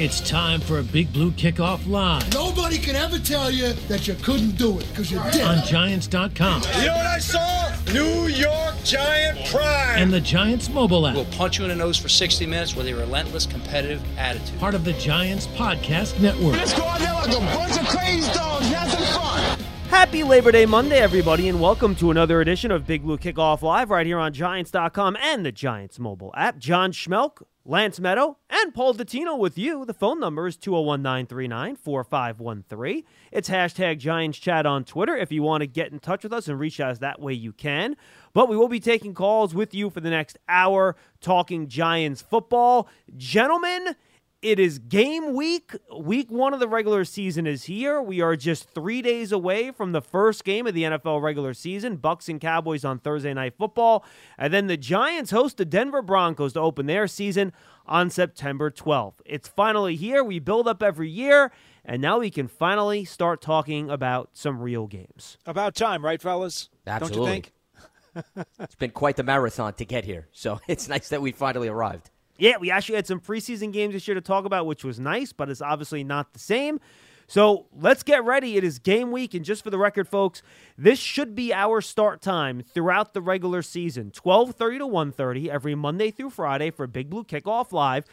It's time for a Big Blue Kickoff Live Nobody can ever tell you that you couldn't do it because you did. on Giants.com You know what I saw? New York Giant pride. and the Giants mobile app. We'll punch you in the nose for 60 minutes with a relentless competitive attitude. part of the Giants Podcast Network. Let's go out there like a bunch of crazy dogs, have some fun. Happy Labor Day Monday, everybody, and welcome to another edition of Big Blue Kickoff Live right here on Giants.com and the Giants mobile app. John Schmelk, Lance Medow, and Paul Dottino with you. The phone number is 201 939 4513. It's hashtag Giants Chat on Twitter. If you want to get in touch with us and reach us that way, you can. But we will be taking calls with you for the next hour talking Giants football. Gentlemen, it is game week. Week one of the regular season is here. We are just three days away from the first game of the NFL regular season. Bucks and Cowboys on Thursday night football. And then the Giants host the Denver Broncos to open their season on September 12th. It's finally here. We build up every year. And now we can finally start talking about some real games. About time, right, fellas? Absolutely. Don't you think? It's been quite the marathon to get here, so it's nice that we finally arrived. Yeah, we actually had some preseason games this year to talk about, which was nice, but it's obviously not the same. So let's get ready. It is game week, and just for the record, folks, this should be our start time throughout the regular season, 12:30 to 1:30 every Monday through Friday for Big Blue Kickoff Live.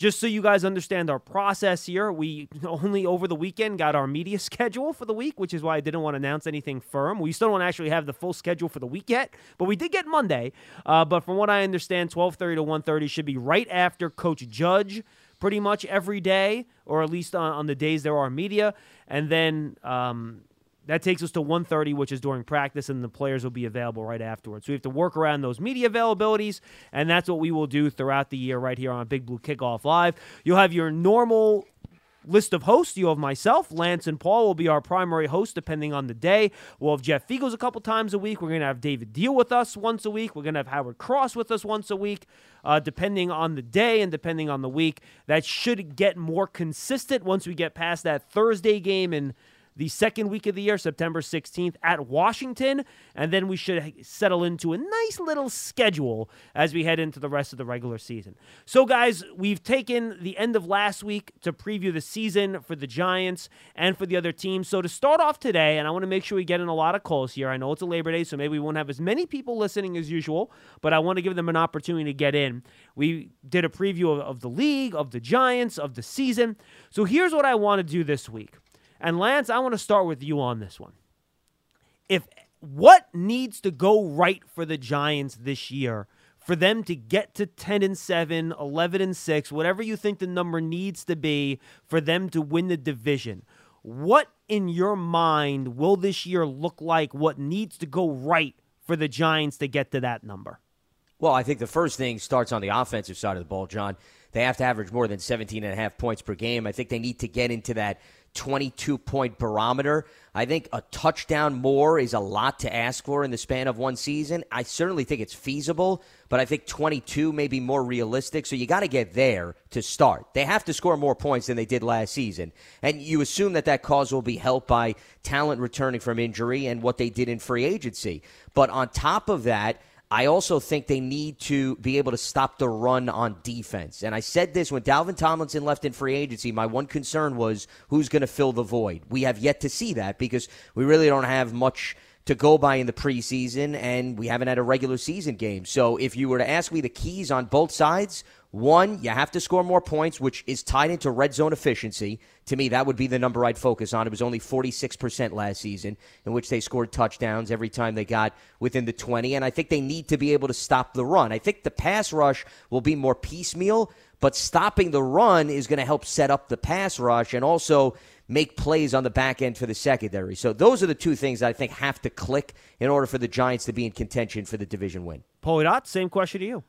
Just so you guys understand our process here, we only over the weekend got our media schedule for the week, which is why I didn't want to announce anything firm. We still don't actually have the full schedule for the week yet, but we did get Monday. Uh, but from what I understand, 12:30 to 1:30 should be right after Coach Judge, pretty much every day, or at least on, on the days there are media, and then. Um, that takes us to 1:30, which is during practice, and the players will be available right afterwards. So we have to work around those media availabilities, and that's what we will do throughout the year right here on Big Blue Kickoff Live. You'll have your normal list of hosts. You have myself, Lance, and Paul will be our primary host depending on the day. We'll have Jeff Feagles a couple times a week. We're going to have David Diehl with us once a week. We're going to have Howard Cross with us once a week, uh, depending on the day and depending on the week. That should get more consistent once we get past that Thursday game and the second week of the year, September 16th, at Washington. And then we should settle into a nice little schedule as we head into the rest of the regular season. So, guys, we've taken the end of last week to preview the season for the Giants and for the other teams. So, to start off today, and I want to make sure we get in a lot of calls here. I know it's a Labor Day, so maybe we won't have as many people listening as usual, but I want to give them an opportunity to get in. We did a preview of, of the league, of the Giants, of the season. So, here's what I want to do this week. And Lance, I want to start with you on this one. If what needs to go right for the Giants this year for them to get to 10 and 7, 11 and 6, whatever you think the number needs to be for them to win the division. What in your mind will this year look like? What needs to go right for the Giants to get to that number? Well, I think the first thing starts on the offensive side of the ball, John. They have to average more than 17 and a half points per game. I think they need to get into that 22 point barometer. I think a touchdown more is a lot to ask for in the span of one season. I certainly think it's feasible, but I think 22 may be more realistic. So you got to get there to start. They have to score more points than they did last season. And you assume that that cause will be helped by talent returning from injury and what they did in free agency. But on top of that, I also think they need to be able to stop the run on defense. And I said this when Dalvin Tomlinson left in free agency. My one concern was who's going to fill the void. We have yet to see that because we really don't have much to go by in the preseason, and we haven't had a regular season game. So if you were to ask me the keys on both sides, one, you have to score more points, which is tied into red zone efficiency. To me, that would be the number I'd focus on. It was only 46% last season, in which they scored touchdowns every time they got within the 20. And I think they need to be able to stop the run. I think the pass rush will be more piecemeal, but stopping the run is going to help set up the pass rush and also make plays on the back end for the secondary. So those are the two things I think have to click in order for the Giants to be in contention for the division win. Polidot, same question to you.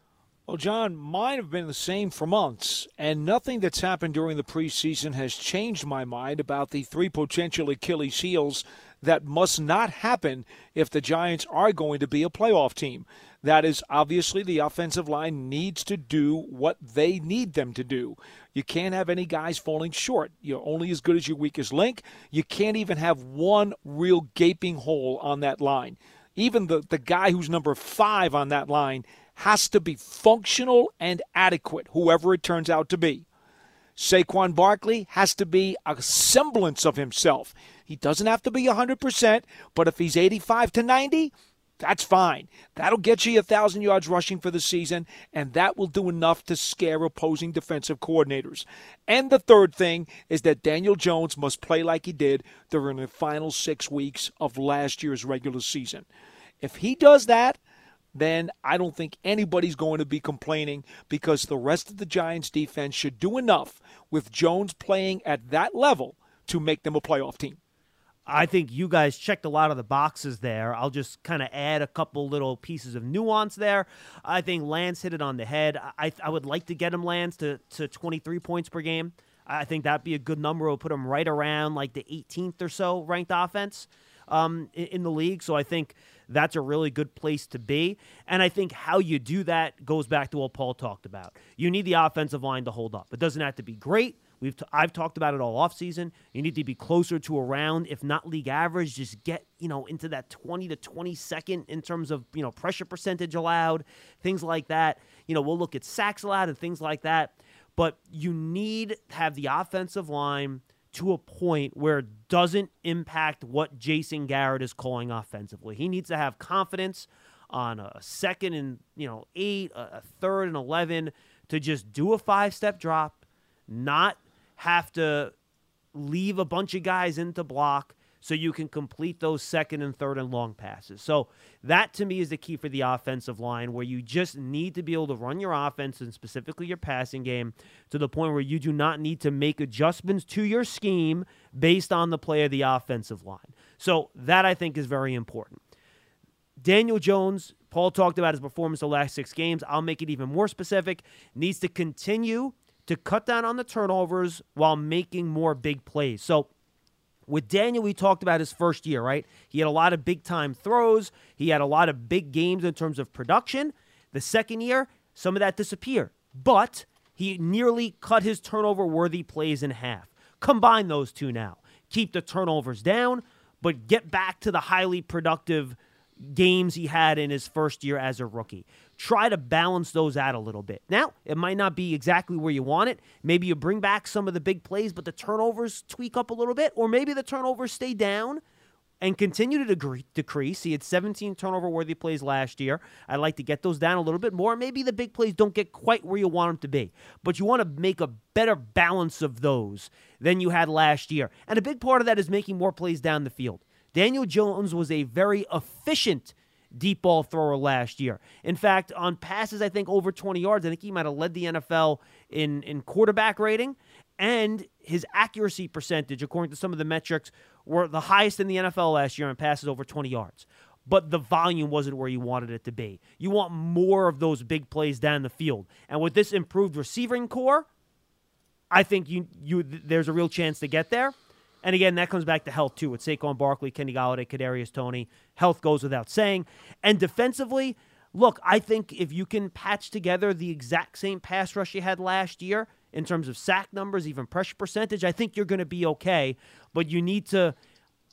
Well, John, mine have been the same for months, and nothing that's happened during the preseason has changed my mind about the three potential Achilles heels that must not happen if the Giants are going to be a playoff team. That is obviously the offensive line needs to do what they need them to do. You can't have any guys falling short. You're only as good as your weakest link. You can't even have one real gaping hole on that line. Even the, the guy who's number five on that line has to be functional and adequate, whoever it turns out to be. Saquon Barkley has to be a semblance of himself. He doesn't have to be 100%, but if he's 85 to 90, that's fine. That'll get you a 1,000 yards rushing for the season, and that will do enough to scare opposing defensive coordinators. And the third thing is that Daniel Jones must play like he did during the final six weeks of last year's regular season. If he does that, then I don't think anybody's going to be complaining because the rest of the Giants defense should do enough with Jones playing at that level to make them a playoff team. I think you guys checked a lot of the boxes there. I'll just kind of add a couple little pieces of nuance there. I think Lance hit it on the head. I, I would like to get him, Lance, to, to 23 points per game. I think that'd be a good number. It'll put him right around like the 18th or so ranked offense um, in, in the league. So I think that's a really good place to be. And I think how you do that goes back to what Paul talked about. You need the offensive line to hold up. It doesn't have to be great. We've t- I've talked about it all offseason. You need to be closer to around, if not league average, just get, you know, into that 20 to 22nd in terms of, you know, pressure percentage allowed, things like that. You know, we'll look at sacks allowed and things like that. But you need to have the offensive line to a point where it doesn't impact what Jason Garrett is calling offensively. He needs to have confidence on a second and, you know, eight, a third and 11 to just do a five step drop, not – have to leave a bunch of guys into block so you can complete those second and third and long passes. So that to me is the key for the offensive line where you just need to be able to run your offense and specifically your passing game to the point where you do not need to make adjustments to your scheme based on the play of the offensive line. So that I think is very important. Daniel Jones, Paul talked about his performance the last 6 games. I'll make it even more specific. Needs to continue to cut down on the turnovers while making more big plays. So with Daniel, we talked about his first year, right? He had a lot of big time throws, he had a lot of big games in terms of production. The second year, some of that disappeared, but he nearly cut his turnover worthy plays in half. Combine those two now. Keep the turnovers down, but get back to the highly productive games he had in his first year as a rookie. Try to balance those out a little bit. Now, it might not be exactly where you want it. Maybe you bring back some of the big plays, but the turnovers tweak up a little bit, or maybe the turnovers stay down and continue to decrease. He had 17 turnover worthy plays last year. I'd like to get those down a little bit more. Maybe the big plays don't get quite where you want them to be, but you want to make a better balance of those than you had last year. And a big part of that is making more plays down the field. Daniel Jones was a very efficient deep ball thrower last year. In fact, on passes, I think over 20 yards, I think he might have led the NFL in, in quarterback rating. And his accuracy percentage, according to some of the metrics, were the highest in the NFL last year on passes over 20 yards. But the volume wasn't where you wanted it to be. You want more of those big plays down the field. And with this improved receiving corps, I think you you there's a real chance to get there. And again, that comes back to health too with Saquon Barkley, Kenny Golladay, Kadarius Toney, Health goes without saying. And defensively, look, I think if you can patch together the exact same pass rush you had last year in terms of sack numbers, even pressure percentage, I think you're going to be okay. But you need to,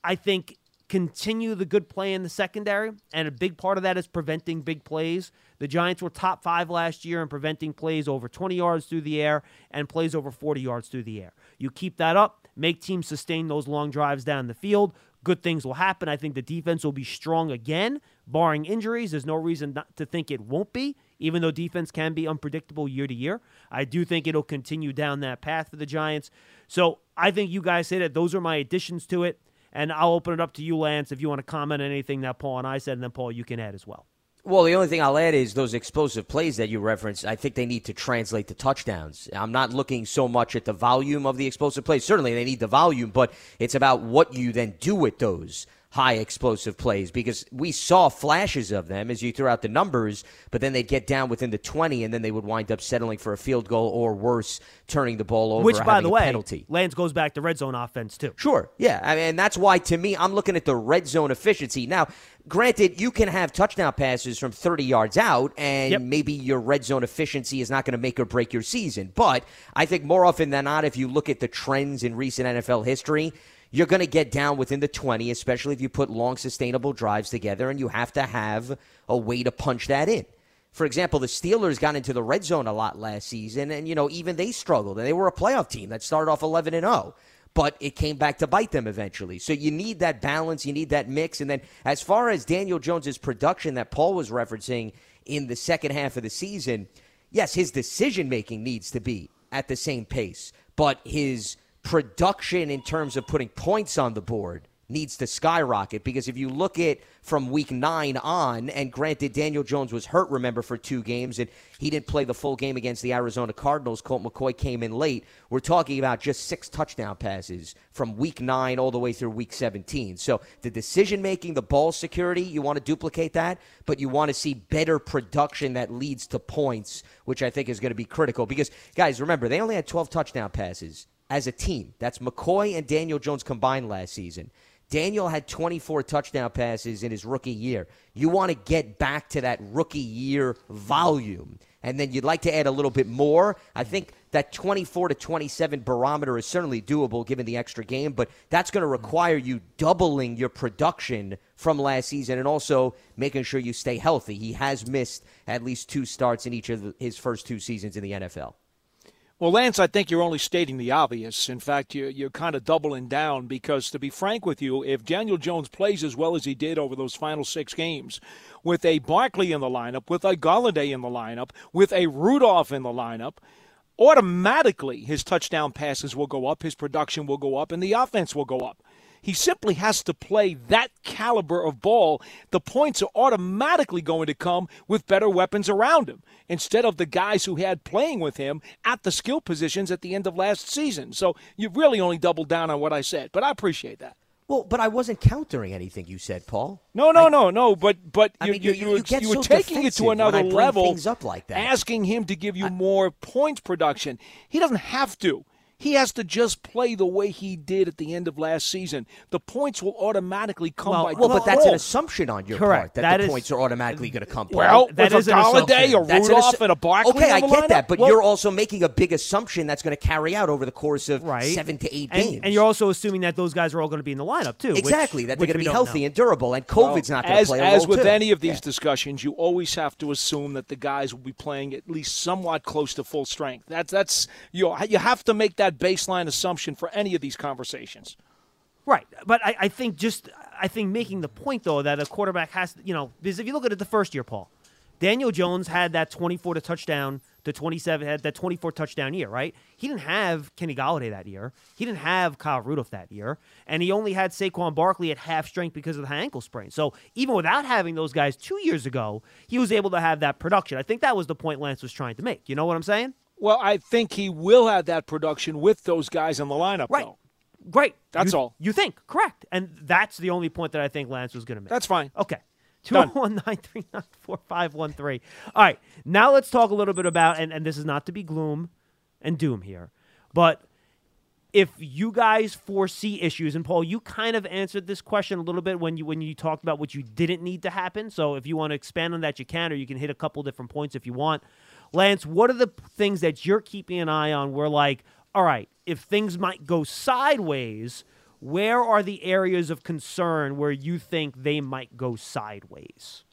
I think, continue the good play in the secondary, and a big part of that is preventing big plays. The Giants were top five last year in preventing plays over 20 yards through the air and plays over 40 yards through the air. You keep that up, make teams sustain those long drives down the field. Good things will happen. I think the defense will be strong again, barring injuries. There's no reason not to think it won't be, even though defense can be unpredictable year to year. I do think it'll continue down that path for the Giants. So I think you guys say that those are my additions to it. And I'll open it up to you, Lance, if you want to comment on anything that Paul and I said, and then Paul, you can add as well. Well, the only thing I'll add is those explosive plays that you referenced. I think they need to translate to touchdowns. I'm not looking so much at the volume of the explosive plays. Certainly, they need the volume, but it's about what you then do with those high explosive plays because we saw flashes of them as you threw out the numbers, but then they'd get down within the 20 and then they would wind up settling for a field goal or worse, turning the ball over. Which, by the way, penalty. Lance goes back to red zone offense too. Sure, yeah, I mean, and that's why to me I'm looking at the red zone efficiency now. Granted, you can have touchdown passes from 30 yards out, and Yep. maybe your red zone efficiency is not going to make or break your season. But I think more often than not, if you look at the trends in recent NFL history, you're going to get down within the 20, especially if you put long, sustainable drives together, and you have to have a way to punch that in. For example, the Steelers got into the red zone a lot last season, and you know even they struggled, and they were a playoff team that started off 11 and 0 but it came back to bite them eventually. So you need that balance, you need that mix. And then as far as Daniel Jones's production that Paul was referencing in the second half of the season, yes, his decision making needs to be at the same pace, but his production in terms of putting points on the board needs to skyrocket because if you look at from week nine on, and granted, Daniel Jones was hurt, remember, for two games, and he didn't play the full game against the Arizona Cardinals. Colt McCoy came in late. We're talking about just six touchdown passes from week nine all the way through week 17. So the decision making, the ball security, you want to duplicate that, but you want to see better production that leads to points, which I think is going to be critical because, guys, remember, they only had 12 touchdown passes as a team. That's McCoy and Daniel Jones combined last season. Daniel had 24 touchdown passes in his rookie year. You want to get back to that rookie year volume. And then you'd like to add a little bit more. I think that 24 to 27 barometer is certainly doable given the extra game, but that's going to require you doubling your production from last season and also making sure you stay healthy. He has missed at least two starts in each of his first two seasons in the NFL. Well, Lance, I think you're only stating the obvious. In fact, you're, you're kind of doubling down because, to be frank with you, if Daniel Jones plays as well as he did over those final six games, with a Barkley in the lineup, with a Golladay in the lineup, with a Rudolph in the lineup, automatically his touchdown passes will go up, his production will go up, and the offense will go up. He simply has to play that caliber of ball. The points are automatically going to come with better weapons around him instead of the guys who had playing with him at the skill positions at the end of last season. So you've really only doubled down on what I said, but I appreciate that. Well, but I wasn't countering anything you said, Paul. No, no, I, no, no. But but I you, mean, you, you, you, you were so taking it to another I level, things up like that. asking him to give you more points production. He doesn't have to. He has to just play the way he did at the end of last season. The points will automatically come Well, by well, but that's an assumption on your Correct. part that, That the is- points are automatically going to come. Well, Paul. That with a an Golladay, assumption. a That's an assu- and a Barkley Okay, I in the get that, but Well, you're also making a big assumption that's going to carry out over the course of right? seven to eight and, games. And you're also assuming that those guys are all going to be in the lineup too. which- exactly that they're going to be healthy know. and durable, and COVID's not going to as, play a as with too. any of these Yeah. discussions, you always have to assume that the guys will be playing at least somewhat close to full strength. That's that's you you have to make that baseline assumption for any of these conversations. Right, but I, I think just I think making the point though that a quarterback has you know because if you look at it the first year, Paul, Daniel Jones had that 24 to touchdown to 27 had that 24 touchdown year, right? He didn't have Kenny Golladay that year. He didn't have Kyle Rudolph that year, and he only had Saquon Barkley at half strength because of the ankle sprain. So even without having those guys two years ago, he was able to have that production. I think that was the point Lance was trying to make. You know what I'm saying? Well, I think he will have that production with those guys in the lineup, Right. though. Great. That's You- all. You think correct, and that's the only point that I think Lance was going to make. That's fine. Okay. Done. 201-939-4513. All right. Now let's talk a little bit about and, and this is not to be gloom and doom here, but if you guys foresee issues, and Paul, you kind of answered this question a little bit when you when you talked about what you didn't need to happen. So if you want to expand on that, you can, or you can hit a couple different points if you want. Lance, what are the things that you're keeping an eye on? Where like, all right, if things might go sideways, where are the areas of concern where you think they might go sideways?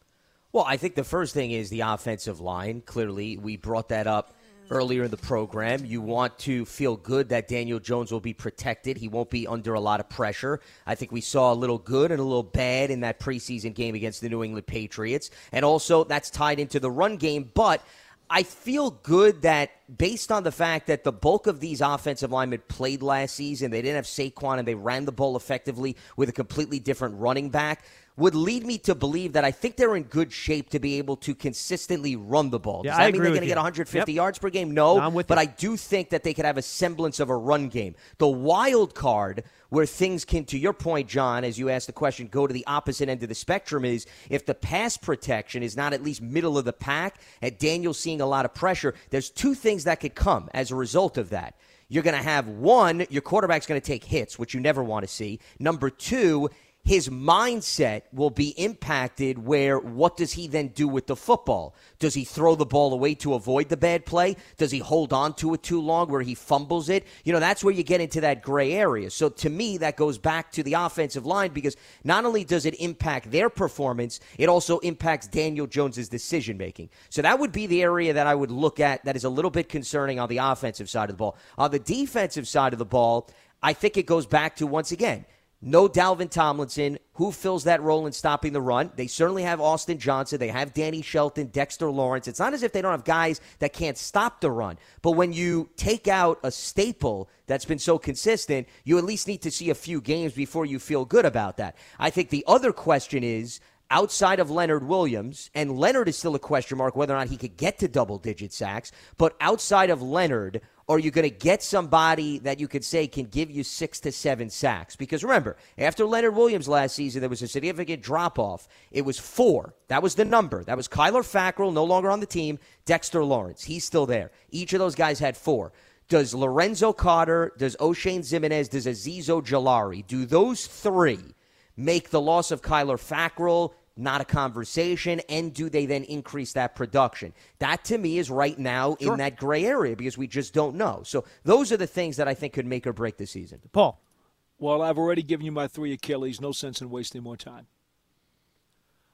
Well, I think the first thing is the offensive line. Clearly, we brought that up earlier in the program. You want to feel good that Daniel Jones will be protected. He won't be under a lot of pressure. I think we saw a little good and a little bad in that preseason game against the New England Patriots. And also, that's tied into the run game. But I feel good that based on the fact that the bulk of these offensive linemen played last season, they didn't have Saquon and they ran the ball effectively with a completely different running back would lead me to believe that I think they're in good shape to be able to consistently run the ball. Yeah, that I mean they're going to get 150 Yep. yards per game? No, No, I'm with but you. I do think that they could have a semblance of a run game. The wild card where things can, to your point, John, as you asked the question, go to the opposite end of the spectrum is if the pass protection is not at least middle of the pack and Daniel's seeing a lot of pressure, there's two things that could come as a result of that. You're going to have one, your quarterback's going to take hits, which you never want to see. Number two, his mindset will be impacted where what does he then do with the football? Does he throw the ball away to avoid the bad play? Does he hold on to it too long where he fumbles it? You know, that's where you get into that gray area. So to me, that goes back to the offensive line because not only does it impact their performance, it also impacts Daniel Jones's decision making. So that would be the area that I would look at that is a little bit concerning on the offensive side of the ball. On the defensive side of the ball, I think it goes back to once again, no Dalvin Tomlinson. Who fills that role in stopping the run? They certainly have Austin Johnson. They have Danny Shelton, Dexter Lawrence. It's not as if they don't have guys that can't stop the run. But when you take out a staple that's been so consistent, you at least need to see a few games before you feel good about that. I think the other question is outside of Leonard Williams, and Leonard is still a question mark whether or not he could get to double digit sacks, but outside of Leonard, are you going to get somebody that you could say can give you six to seven sacks? Because remember, after Leonard Williams last season, there was a significant drop off. It was four. That was the number. That was Kyler Fackrell, no longer on the team, Dexter Lawrence. He's still there. Each of those guys had four. Does Lorenzo Carter, does Oshane Ximines, does Azeez Ojulari, do those three make the loss of Kyler Fackrell not a conversation? And do they then increase that production? That to me is right now sure. in that gray area because we just don't know. So those are the things that I think could make or break the season. Paul. Well, I've already given you my three Achilles. No sense in wasting more time.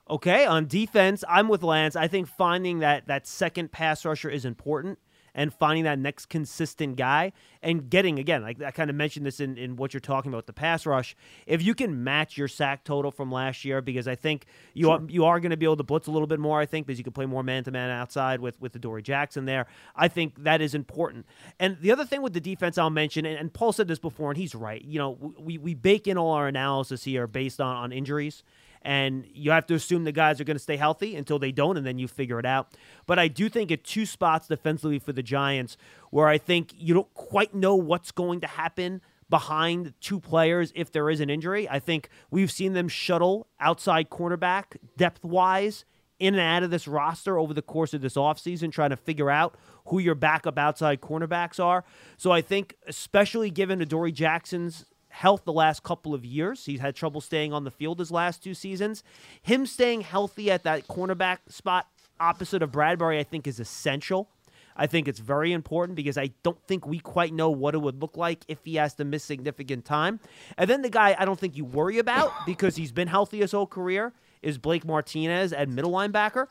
Okay, on defense, I'm with Lance. I think finding that that second pass rusher is important and finding that next consistent guy and getting again like i kind of mentioned this in, in what you're talking about the pass rush if you can match your sack total from last year because i think you sure. are, you are going to be able to blitz a little bit more i think because you can play more man-to-man outside with with Adoree Jackson there. I think that is important. And the other thing with the defense i'll mention and, and paul said this before and he's right you know we, we bake in all our analysis here based on on injuries and you have to assume the guys are going to stay healthy until they don't, and then you figure it out. But I do think at two spots defensively for the Giants where I think you don't quite know what's going to happen behind two players if there is an injury. I think we've seen them shuttle outside cornerback depth wise in and out of this roster over the course of this offseason, trying to figure out who your backup outside cornerbacks are. So I think, especially given Adoree Jackson's health the last couple of years. He's had trouble staying on the field his last two seasons. Him staying healthy at that cornerback spot opposite of Bradberry, I think, is essential. I think it's very important because I don't think we quite know what it would look like if he has to miss significant time. And then the guy I don't think you worry about because he's been healthy his whole career is Blake Martinez at middle linebacker.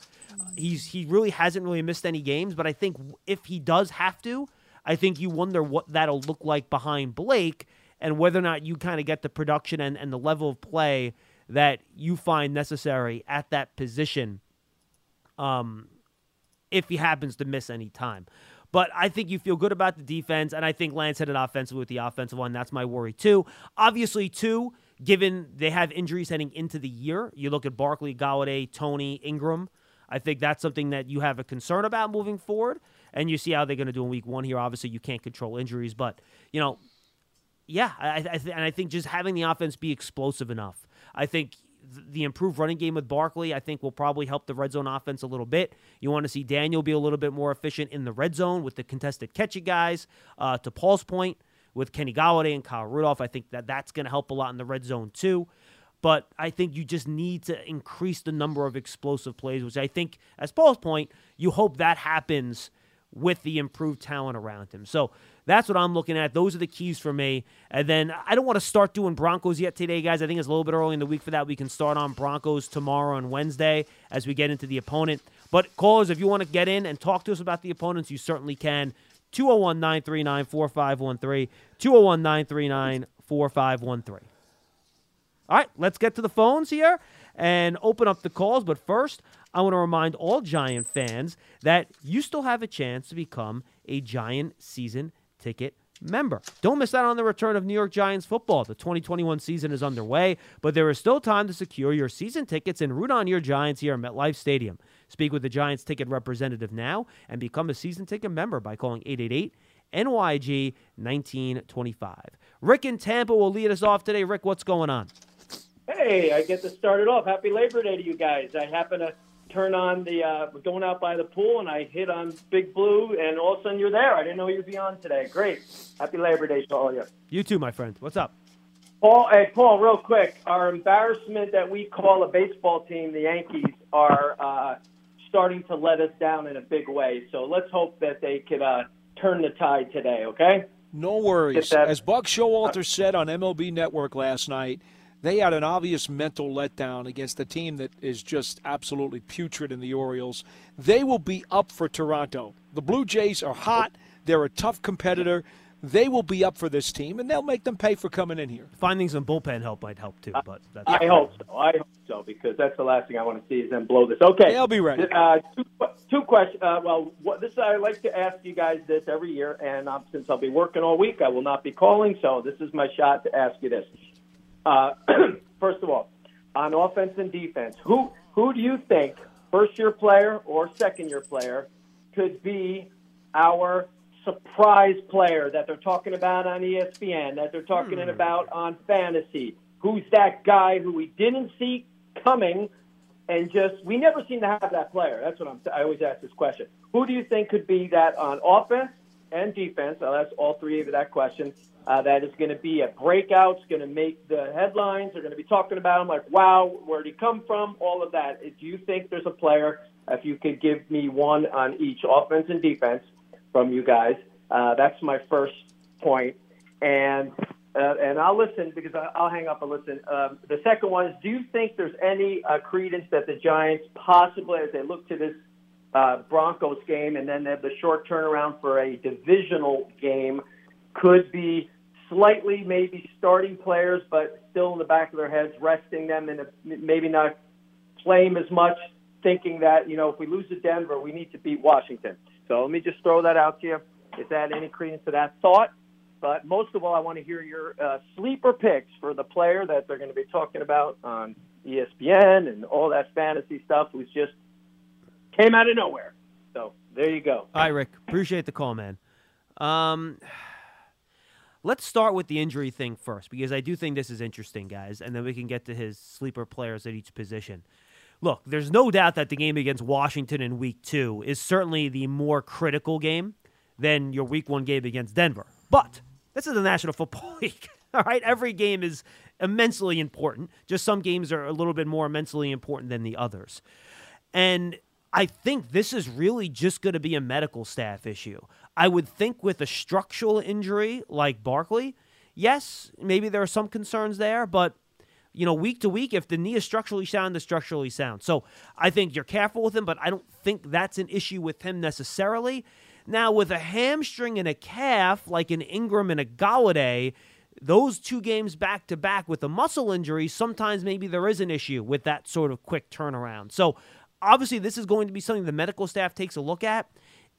He's he really hasn't really missed any games, but I think if he does have to, I think you wonder what that'll look like behind Blake and whether or not you kind of get the production and, and the level of play that you find necessary at that position um, if he happens to miss any time. But I think you feel good about the defense, and I think Lance had it offensively with the offensive one. That's my worry, too. Obviously, too, given they have injuries heading into the year, you look at Barkley, Golladay, Toney, Ingram. I think that's something that you have a concern about moving forward. And you see how they're going to do in week one here. Obviously, you can't control injuries, but, you know, yeah, I, I th- and I think just having the offense be explosive enough. I think the improved running game with Barkley, I think, will probably help the red zone offense a little bit. You want to see Daniel be a little bit more efficient in the red zone with the contested catchy guys. Uh, to Paul's point, with Kenny Golladay and Kyle Rudolph, I think that that's going to help a lot in the red zone too. But I think you just need to increase the number of explosive plays, which I think, as Paul's point, you hope that happens with the improved talent around him. So that's what I'm looking at. Those are the keys for me. And then I don't want to start doing Broncos yet today, guys. I think it's a little bit early in the week for that. We can start on Broncos tomorrow and Wednesday as we get into the opponent. But callers, if you want to get in and talk to us about the opponents, you certainly can. 201 939 4513. 201 939 4513. All right, let's get to the phones here and open up the calls. But first, I want to remind all Giant fans that you still have a chance to become a Giant season ticket member. Don't miss out on the return of New York Giants football. The 2021 season is underway, but there is still time to secure your season tickets and root on your Giants here at MetLife Stadium. Speak with the Giants ticket representative now and become a season ticket member by calling 888 NYG 1925. Rick in Tampa will lead us off today. Rick, what's going on? Hey, I get to start it off. Happy Labor Day to you guys. I happen to turn on the uh, going out by the pool, and I hit on Big Blue, and all of a sudden you're there. I didn't know you'd be on today. Great. Happy Labor Day to all of you. You too, my friend. What's up? Paul, hey, Paul, real quick. Our embarrassment that we call a baseball team, the Yankees, are uh, starting to let us down in a big way. So let's hope that they could uh, turn the tide today, okay? No worries. As Buck Showalter said on MLB Network last night, they had an obvious mental letdown against a team that is just absolutely putrid in the Orioles. They will be up for Toronto. The Blue Jays are hot. They're a tough competitor. They will be up for this team, and they'll make them pay for coming in here. Finding some bullpen help might help too, but that's I hope so. I hope so because that's the last thing I want to see is them blow this. Okay, They'll be ready. Uh, two, two questions. Uh, well, what, this I like to ask you guys this every year, and um, since I'll be working all week, I will not be calling. So this is my shot to ask you this. Uh, first of all, on offense and defense, who who do you think first year player or second year player could be our surprise player that they're talking about on ESPN, that they're talking about on fantasy? Who's that guy who we didn't see coming and just we never seem to have that player? That's what I'm. I always ask this question. Who do you think could be that on offense and defense? I'll ask all three of that question. Uh, that is going to be a breakout. It's going to make the headlines. They're going to be talking about him like, wow, where'd he come from? All of that. Do you think there's a player? If you could give me one on each offense and defense from you guys, uh, that's my first point. And uh, and I'll listen because I'll hang up and listen. Um, the second one is: Do you think there's any uh, credence that the Giants possibly, as they look to this uh, Broncos game, and then the short turnaround for a divisional game, could be slightly maybe starting players, but still in the back of their heads, resting them and maybe not playing as much, thinking that you know if we lose to Denver, we need to beat Washington. So let me just throw that out to you. Is that any credence to that thought? But most of all, I want to hear your uh, sleeper picks for the player that they're going to be talking about on ESPN and all that fantasy stuff, who's just came out of nowhere. So there you go. Right, Rick. Appreciate the call, man. Um, let's start with the injury thing first because I do think this is interesting, guys, and then we can get to his sleeper players at each position. Look, there's no doubt that the game against Washington in week two is certainly the more critical game than your week one game against Denver. But this is the National Football League. All right, every game is immensely important. Just some games are a little bit more immensely important than the others. And I think this is really just going to be a medical staff issue. I would think with a structural injury like Barkley, yes, maybe there are some concerns there, but you know, week to week, if the knee is structurally sound, it's structurally sound. So I think you're careful with him, but I don't think that's an issue with him necessarily. Now, with a hamstring and a calf, like an Ingram and a Golladay, those two games back to back with a muscle injury, sometimes maybe there is an issue with that sort of quick turnaround. So obviously, this is going to be something the medical staff takes a look at.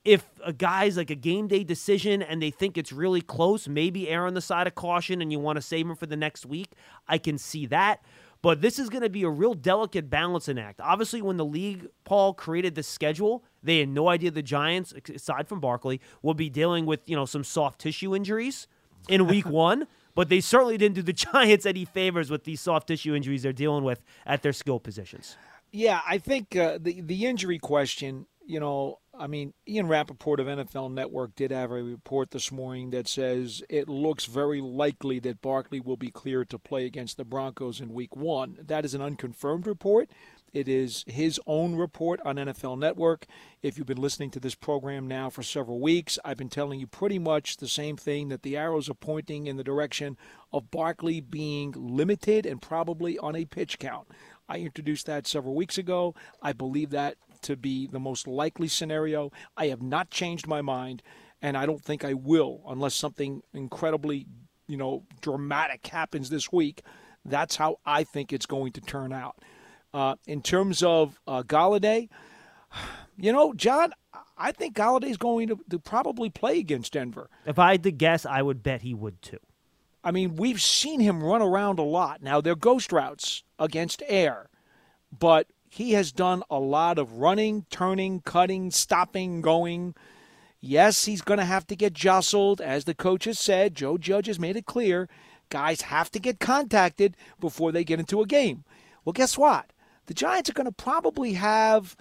If a guy's like a game day decision and they think it's really close, maybe err on the side of caution and you want to save him for the next week, I can see that. But this is going to be a real delicate balancing act. Obviously, when the league, Paul, created the schedule, they had no idea the Giants, aside from Barkley, will be dealing with you know some soft tissue injuries in week one. But they certainly didn't do the Giants any favors with these soft tissue injuries they're dealing with at their skill positions. Yeah, I think uh, the the injury question. You know, I mean, Ian Rapoport of NFL Network did have a report this morning that says it looks very likely that Barkley will be cleared to play against the Broncos in Week One. That is an unconfirmed report. It is his own report on NFL Network. If you've been listening to this program now for several weeks, I've been telling you pretty much the same thing that the arrows are pointing in the direction of Barkley being limited and probably on a pitch count. I introduced that several weeks ago. I believe that to be the most likely scenario. I have not changed my mind, and I don't think I will unless something incredibly, you know, dramatic happens this week. That's how I think it's going to turn out. Uh, in terms of uh, Golladay, you know, John, I think Golladay's going to, to probably play against Denver. If I had to guess, I would bet he would too. I mean, we've seen him run around a lot. Now, they're ghost routes against air, but he has done a lot of running, turning, cutting, stopping, going. Yes, he's going to have to get jostled. As the coach has said, Joe Judge has made it clear guys have to get contacted before they get into a game. Well, guess what? The Giants are going to probably have,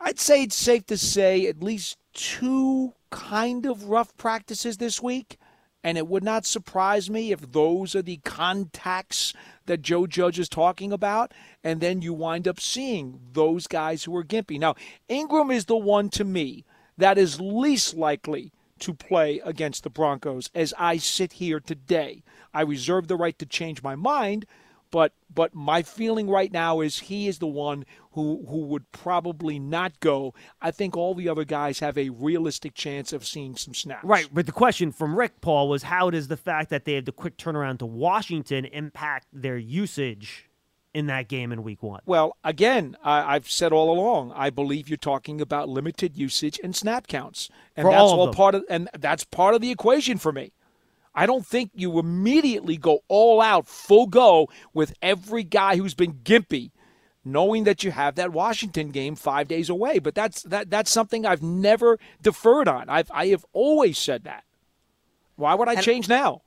I'd say it's safe to say, at least two kind of rough practices this week. And it would not surprise me if those are the contacts that Joe Judge is talking about. And then you wind up seeing those guys who are gimpy. Now, Ingram is the one to me that is least likely to play against the Broncos as I sit here today. I reserve the right to change my mind, but but my feeling right now is he is the one who who would probably not go. I think all the other guys have a realistic chance of seeing some snaps. Right, but the question from Rick Paul was how does the fact that they have the quick turnaround to Washington impact their usage in that game in week one? Well, again, I, have said all along, I believe you're talking about limited usage and snap counts, and For that's all all part of, and that's part of the equation for me. I don't think you immediately go all out, full go with every guy who's been gimpy, knowing that you have that Washington game five days away. But that's that that's something I've never deferred on. I've I have always said that. Why would I And- change now?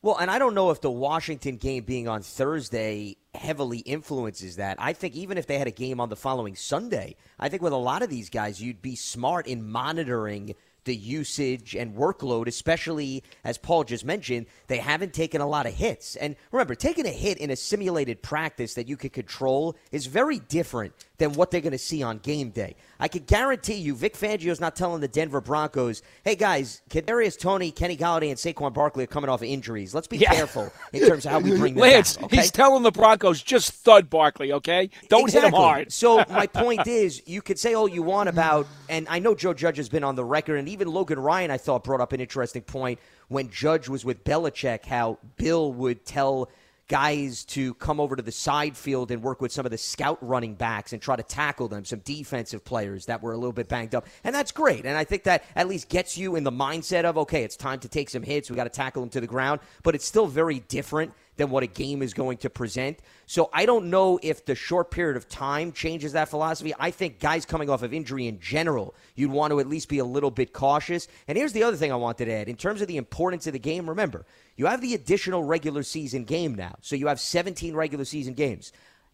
Well, and I don't know if the Washington game being on Thursday heavily influences that. I think even if they had a game on the following Sunday, I think with a lot of these guys, you'd be smart in monitoring the usage and workload, especially as Paul just mentioned, they haven't taken a lot of hits. And remember, taking a hit in a simulated practice that you can control is very different than what they're going to see on game day. I can guarantee you, Vic Fangio's not telling the Denver Broncos, "Hey guys, Kadarius Toney, Kenny Golladay, and Saquon Barkley are coming off of injuries. Let's be Yeah. careful in terms of how we bring them Lance, back." Okay? he's telling the Broncos just thud Barkley, okay? Don't hit him hard. so my point is, you could say all you want about, and I know Joe Judge has been on the record, and even Logan Ryan, I thought, brought up an interesting point when Judge was with Belichick, how Bill would tell guys to come over to the side field and work with some of the scout running backs and try to tackle them, some defensive players that were a little bit banged up. And that's great. And I think that at least gets you in the mindset of, okay, it's time to take some hits. We got to tackle them to the ground. But it's still very different than what a game is going to present. So I don't know if the short period of time changes that philosophy. I think guys coming off of injury in general, you'd want to at least be a little bit cautious. And here's the other thing I wanted to add. In terms of the importance of the game, remember, you have the additional regular season game now. So you have 17 regular season games.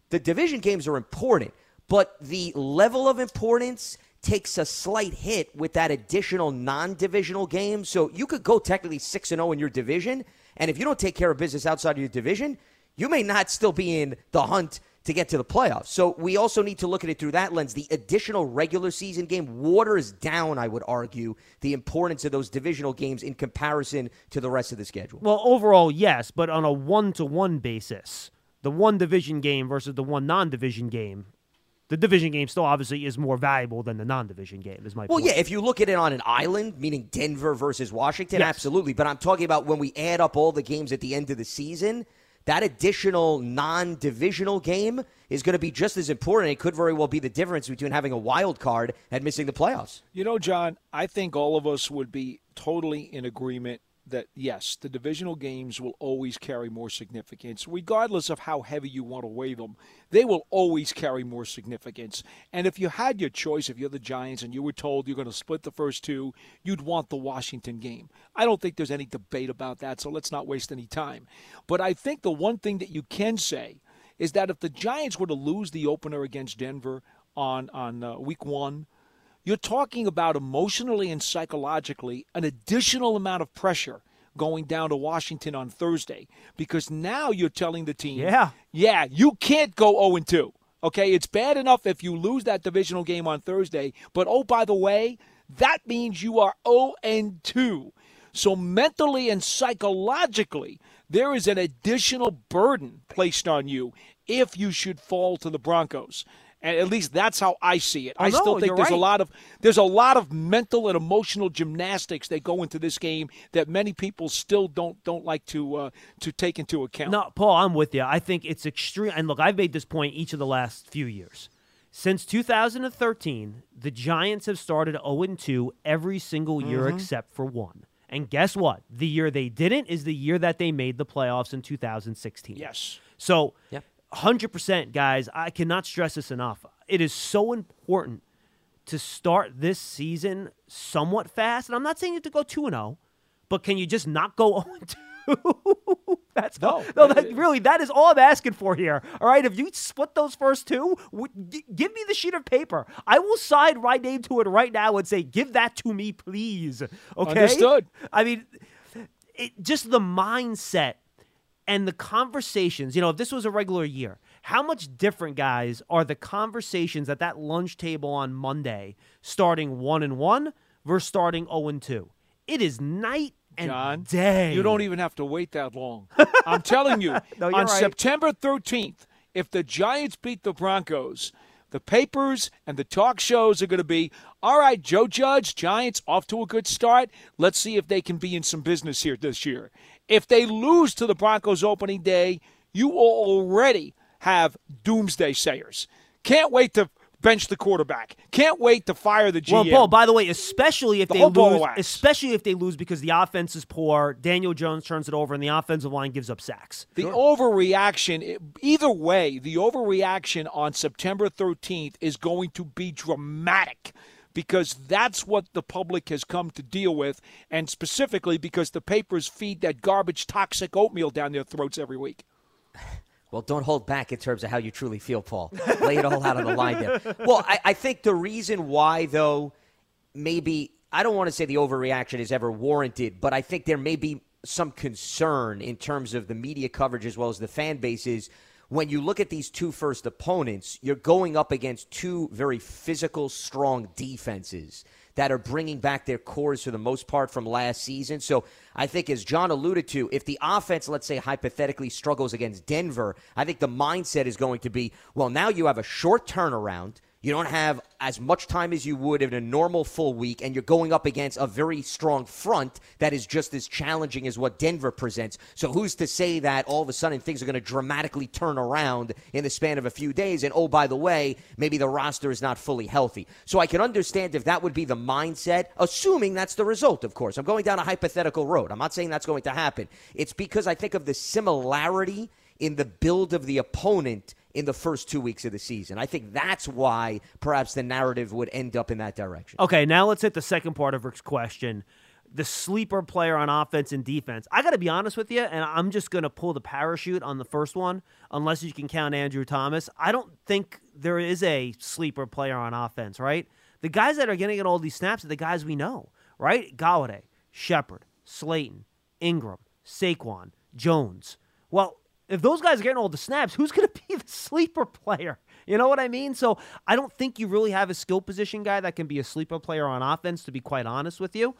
The division games are important, but the level of importance takes a slight hit with that additional non-divisional game. So you could go technically 6 and 0 in your division, and if you don't take care of business outside of your division, you may not still be in the hunt to get to the playoffs. So we also need to look at it through that lens. The additional regular season game waters down, I would argue, the importance of those divisional games in comparison to the rest of the schedule. Well, overall, yes, but on a one to one basis, the one division game versus the one non division game, the division game still obviously is more valuable than the non division game, is my point. Well, point. yeah, if you look at it on an island, meaning Denver versus Washington, Yes. absolutely. But I'm talking about when we add up all the games at the end of the season, that additional non divisional game is going to be just as important. It could very well be the difference between having a wild card and missing the playoffs. You know, John, I think all of us would be totally in agreement that yes, the divisional games will always carry more significance, regardless of how heavy you want to weigh them. They will always carry more significance. And if you had your choice, if you're the Giants and you were told you're going to split the first two, you'd want the Washington game. I don't think there's any debate about that, so let's not waste any time. But I think the one thing that you can say is that if the Giants were to lose the opener against Denver on on uh, week one, you're talking about emotionally and psychologically an additional amount of pressure going down to Washington on Thursday because now you're telling the team, Yeah. yeah, you can't go 0 and 2. Okay, it's bad enough if you lose that divisional game on Thursday, but oh by the way, that means you are 0 and 2. So mentally and psychologically, there is an additional burden placed on you if you should fall to the Broncos. And at least that's how I see it. Oh, I no, still think you're there's a lot of there's a lot of mental and emotional gymnastics that go into this game that many people still don't don't like to uh, to take into account. No, Paul, I'm with you. I think it's extreme. And look, I've made this point each of the last few years. Since 2013, the Giants have started 0 2 every single year Mm-hmm. except for one. And guess what? The year they didn't is the year that they made the playoffs in 2016. Yes. So, Yep. 100%, guys, I cannot stress this enough. It is so important to start this season somewhat fast. And I'm not saying you have to go 2 0, but can you just not go 0 2? That's No. all. No, that, really, that is all I'm asking for here. All right, if you split those first two, w- g- give me the sheet of paper. I will sign my name to it right now and say, "Give that to me, please." Okay. Understood. I mean, it, just the mindset and the conversations. You know, if this was a regular year, how much different, guys, are the conversations at that lunch table on Monday, starting one and one versus starting zero and two? It is night and John, day. You don't even have to wait that long. I'm telling you, No, on right. September 13th, if the Giants beat the Broncos, the papers and the talk shows are going to be all right, Joe Judge, Giants off to a good start. Let's see if they can be in some business here this year. If they lose to the Broncos opening day, you will already have doomsday sayers. Can't wait to bench the quarterback. Can't wait to fire the GM. Well, Paul. By the way, especially if The they whole ball of lose, especially if they lose because the offense is poor, Daniel Jones turns it over, and the offensive line gives up sacks. The overreaction, either way, the overreaction on September 13th is going to be dramatic because that's what the public has come to deal with, and specifically because the papers feed that garbage, toxic oatmeal down their throats every week. Well, don't hold back in terms of how you truly feel, Paul. Lay it all out on the line there. Well, I, I think the reason why, though, maybe I don't want to say the overreaction is ever warranted, but I think there may be some concern in terms of the media coverage as well as the fan bases. When you look at these two first opponents, you're going up against two very physical, strong defenses that are bringing back their cores for the most part from last season. So I think, as John alluded to, if the offense, let's say hypothetically, struggles against Denver, I think the mindset is going to be well, now you have a short turnaround. You don't have as much time as you would in a normal full week, and you're going up against a very strong front that is just as challenging as what Denver presents. So, who's to say that all of a sudden things are going to dramatically turn around in the span of a few days? And oh, by the way, maybe the roster is not fully healthy. So, I can understand if that would be the mindset, assuming that's the result, of course. I'm going down a hypothetical road. I'm not saying that's going to happen. It's because I think of the similarity in the build of the opponent in the first two weeks of the season. I think that's why perhaps the narrative would end up in that direction. Okay, now let's hit the second part of Rick's question. The sleeper player on offense and defense. I got to be honest with you, and I'm just going to pull the parachute on the first one, unless you can count Andrew Thomas. I don't think there is a sleeper player on offense, right? The guys that are getting all these snaps are the guys we know, right? Golladay, Shepard, Slayton, Ingram, Saquon, Jones. Well, if those guys are getting all the snaps, who's going to be the sleeper player? You know what I mean? So I don't think you really have a skill position guy that can be a sleeper player on offense, to be quite honest with you.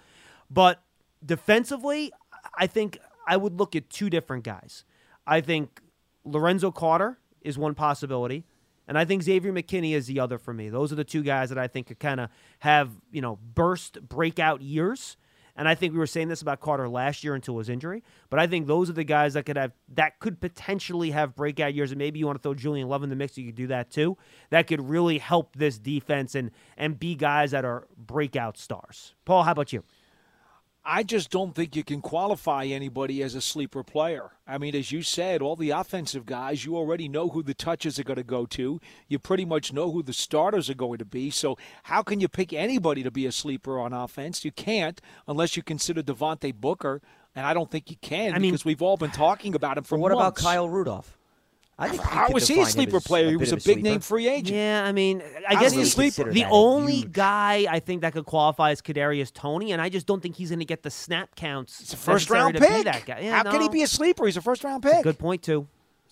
But defensively, I think I would look at two different guys. I think Lorenzo Carter is one possibility. And I think Xavier McKinney is the other for me. Those are the two guys that I think could kind of have, you know, burst breakout years. And I think we were saying this about Carter last year until his injury. But I think those are the guys that could have that could potentially have breakout years. And maybe you want to throw Julian Love in the mix, you could do that too. That could really help this defense and and be guys that are breakout stars. Paul, how about you? I just don't think you can qualify anybody as a sleeper player. I mean, as you said, all the offensive guys, you already know who the touches are going to go to. You pretty much know who the starters are going to be. So, how can you pick anybody to be a sleeper on offense? You can't unless you consider Devontae Booker, and I don't think you can I mean- because we've all been talking about him for what about. Kyle Rudolph? I think How was he a sleeper as player? he was of a big sleeper. name free agent. Yeah, I mean, I How guess he's you the, sleeper? the that only huge? guy I think that could qualify is Kadarius Toney, and I just don't think he's going to get the snap counts. He's a first round to pick. That guy. Yeah, How can he be a sleeper? He's a first round It's a pick. good point too.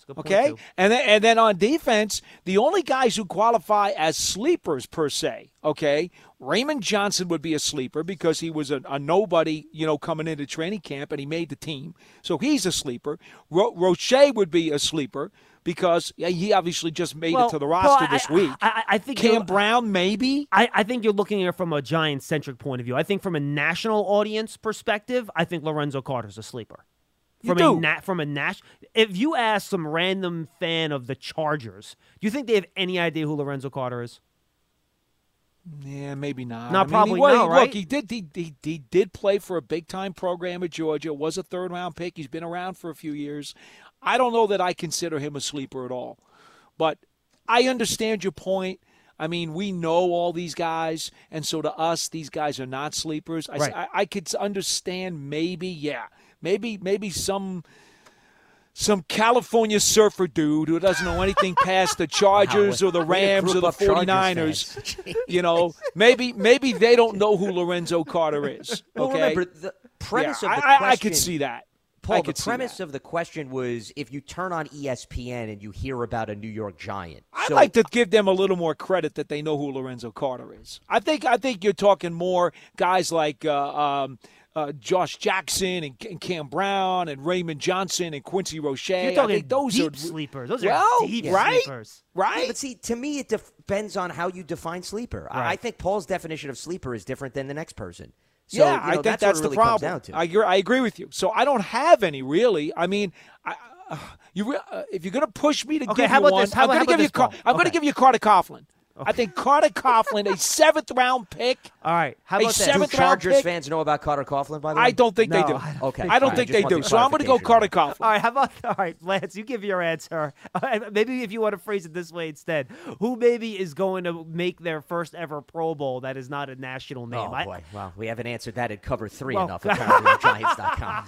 Good Okay, too. and then and then on defense, the only guys who qualify as sleepers per se, okay, Raymond Johnson would be a sleeper because he was a, a nobody, you know, coming into training camp and he made the team, so he's a sleeper. Ro- Roche would be a sleeper because he obviously just made Well, it to the roster I- this week. I, I, think Cam Brown, maybe. I, I think you're looking at it from a giant centric point of view. I think from a national audience perspective, I think Lorenzo Carter's a sleeper. You From do. a na- from a Nash, if you ask some random fan of the Chargers, do you think they have any idea who Lorenzo Carter is? Yeah, maybe not. Not I mean, probably he, was- not, right? Look, he did. He, he, he did play for a big time program at Georgia. Was a third round pick. He's been around for a few years. I don't know that I consider him a sleeper at all, but I understand your point. I mean, we know all these guys, and so to us, these guys are not sleepers. I, Right. I, I could understand maybe, yeah, maybe, maybe some some California surfer dude who doesn't know anything past the Chargers or the Rams or the up Chargers 49ers. You know, maybe maybe they don't know who Lorenzo Carter is. Well, Okay. remember, the premise Yeah, of the I, I, I could see that. Paul, I the premise of the question was if you turn on ESPN and you hear about a New York Giant. I'd so, like to give them a little more credit that they know who Lorenzo Carter is. I think I think you're talking more guys like uh, um, uh, Josh Jackson and, and Cam Brown and Raymond Johnson and Quincy Roche. You're talking those deep are sleepers. Those well, are deep right? sleepers. right. Yeah, but see, to me, it depends on how you define sleeper. I- I think Paul's definition of sleeper is different than the next person. So, yeah, you know, I think that's, that's, it really the problem. comes down to. I agree, I agree with you. So I don't have any really. I mean, I, uh, you uh, if you're going to push me to Okay, give how you about one, this? How I'm going to give you. Car- I'm going to give you Carter Coughlin. I think Carter Coughlin, a seventh round pick. All right. How A about this? do seventh round Chargers pick? fans know about Carter Coughlin, by the way? I don't think No, they do. I don't Okay. I don't fine. think they do. So I'm going to go Carter. Coughlin. All right, how about all right, Lance? You give your answer. Maybe if you want to phrase it this way instead, who maybe is going to make their first ever Pro Bowl that is not a national name? Oh, I- boy. Well, we haven't answered that at cover three Well- enough, apparently, on Giants.com.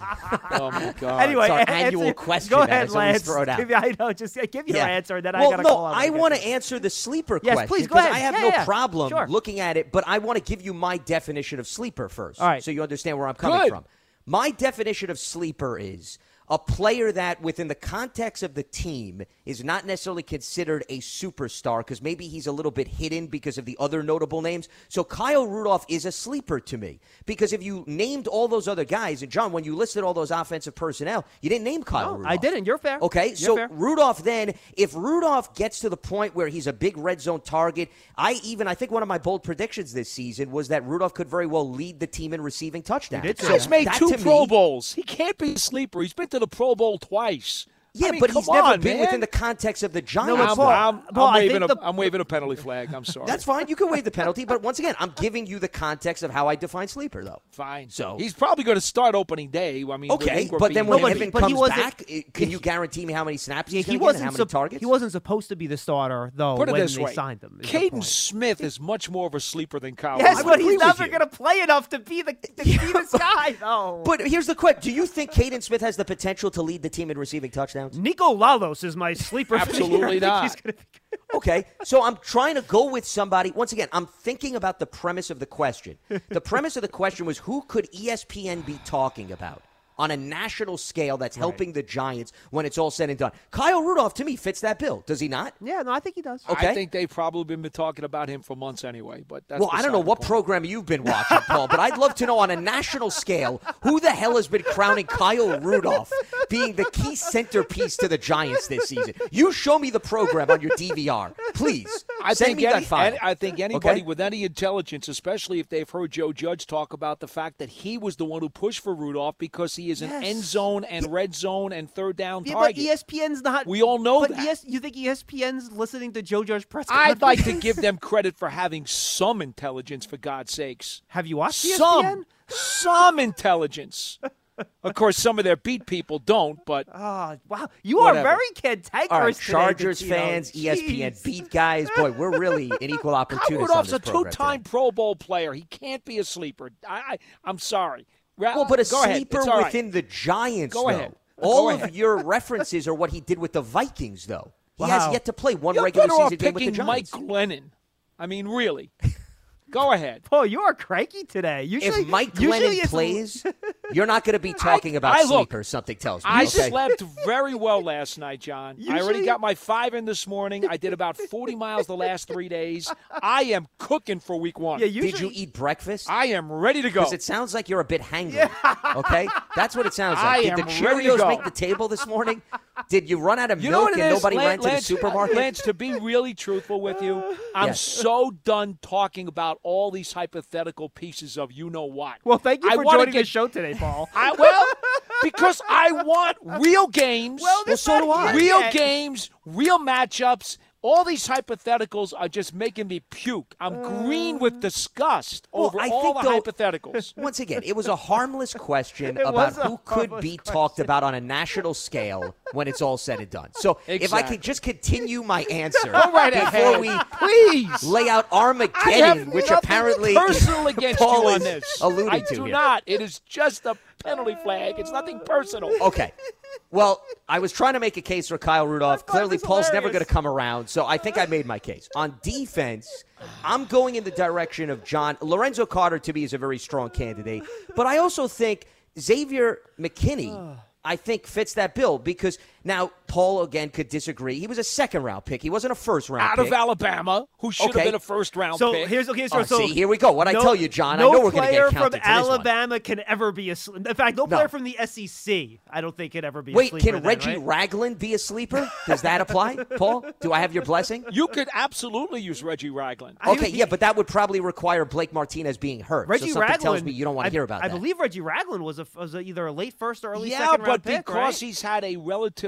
Oh my God. Anyway, It's our answer- annual question Go that ahead, is always Lance. thrown out. Give, I know. Just give your answer, and then well, I got to no, call out. I want to answer the sleeper question. Please, go ahead. I have Yeah, no yeah. problem Sure. looking at it, but I want to give you my definition of sleeper first. All right. So you understand where I'm coming Good. from. My definition of sleeper is a player that, within the context of the team, is not necessarily considered a superstar because maybe he's a little bit hidden because of the other notable names. So Kyle Rudolph is a sleeper to me because if you named all those other guys, and John, when you listed all those offensive personnel, you didn't name Kyle No, Rudolph. I didn't. You're fair. Okay, You're so fair. Rudolph then, if Rudolph gets to the point where he's a big red zone target, I even I think one of my bold predictions this season was that Rudolph could very well lead the team in receiving touchdowns. did say So. He's made that two Pro me- Bowls. He can't be a sleeper. He's been to the Pro Bowl twice. Yeah, I mean, but come he's never on, been man. within the context of the Giants. but I'm, Paul- I'm, Paul, I'm waving a, the- I'm waving a penalty flag. I'm sorry. That's fine. You can waive the penalty, but once again, I'm giving you the context of how I define sleeper, though. fine. So- he's probably going to start opening day. I mean, Okay, but then being when No, but healthy. he- Evan but comes wasn't- back, eh, can you guarantee me how many snaps Yeah, he's he going to get and wasn't. how many sup- targets? he wasn't supposed to be the starter though Put it when this they way: signed him. the Kaden. Smith is much more of a sleeper than Kyle. Yes, but he's never going to play enough to be the to be this guy. No. But here's the question: Do you think Kaden Smith has the potential to lead the team in receiving touchdowns? Niko Lalos is my sleeper. for the year. Absolutely not. he's be good. Okay, so I'm trying to go with somebody. Once again, I'm thinking about the premise of the question. The premise of the question was who could ESPN be talking about on a national scale that's helping the Giants when it's all said and done? Kyle Rudolph, to me, fits that bill. Does he not? Yeah, no, I think he does. Okay. I think they've probably been talking about him for months anyway. But that's Well, I don't know what point. program you've been watching, Paul, but I'd love to know on a national scale who the hell has been crowning Kyle Rudolph being the key centerpiece to the Giants this season. You show me the program on your DVR, please. I Send think me any, that file. any- I think anybody Okay? with any intelligence, especially if they've heard Joe Judge talk about the fact that he was the one who pushed for Rudolph because he is an Yes. end zone and red zone and third down Yeah, but target. ESPN's not. We all know but that. ES, you think ESPN's listening to Joe Judge press I'd like to give them credit for having some intelligence, for God's sakes. Have you watched E ESPN? Some, some intelligence. Of course, some of their beat people don't, but Oh, wow. You Whatever. are very cantankerous All right, Chargers Dottino. fans, E ESPN beat guys. Boy, we're really an equal Kyle opportunist on Rudolph's this a two-time today. Pro Bowl player. He can't be a sleeper. I, I I'm sorry. Well, but a sleeper right. within the Giants, Go though. ahead. All Go of ahead. your references are what he did with the Vikings, though. He Wow. has yet to play one You're regular season game with the picking Mike Giants. Glennon. I mean, really. Go ahead. Paul, you are cranky today. Usually, If Mike usually Glennon it's- plays, you're not going to be talking about I look- sleepers. Something tells me. I okay? slept very well last night, John. I already got my five in this morning. I did about 40 miles the last three days. I am cooking for week one. Yeah, usually, Did you eat breakfast? I am ready to go. Because it sounds like you're a bit hangry. Okay, that's what it sounds like. I Did am the ready to Cheerios go. make the table this morning? Did you run out of You milk and is, nobody Lan- ran to the supermarket? Lance, to be really truthful with you, I'm Yes. so done talking about all these hypothetical pieces of you know what. Well, thank you for joining get- the show today, Paul. I, well, because I want real games. Well, this so do I. Real Yeah. games, real matchups. All these hypotheticals are just making me puke. I'm green with uh, disgust Well, over I all think, the though- hypotheticals. Once again, it was a harmless question about who could be question. talked about on a national scale when it's all said and done. So if I Exactly. could just continue my answer right before ahead. we Please. lay out Armageddon, which apparently personal against Paul you on is this. alluding I to do here. not. It is just a penalty flag. It's nothing personal. Okay. Well, I was trying to make a case for Kyle Rudolph. Clearly, Paul's never going to come around, so I think I made my case. On defense, I'm going in the direction of John. Lorenzo Carter, to me, is a very strong candidate, but I also think Xavier McKinney, I think, fits that bill because now Paul again could disagree. He was a second round pick. He wasn't a first round pick. Out pick. of Alabama, who should Okay. have been a first round So pick. here's okay. So, Oh, so see, here we go. What I tell you, John, I no know we're gonna get player counted from to this one. Alabama can ever be a. sl- In fact, no No. player from the SEC, I don't think, could ever be. Wait, sleeper can then, Reggie right? Ragland be a sleeper? Does that apply, Paul? Do I have your blessing? you could absolutely use Reggie Ragland. Okay, would- yeah, but that would probably require Blake Martinez being hurt. Reggie so something Ragland tells me you don't want I- to hear about I that. believe Reggie Ragland was a was a, either a late first or early yeah, second but round pick, but because right? he's had a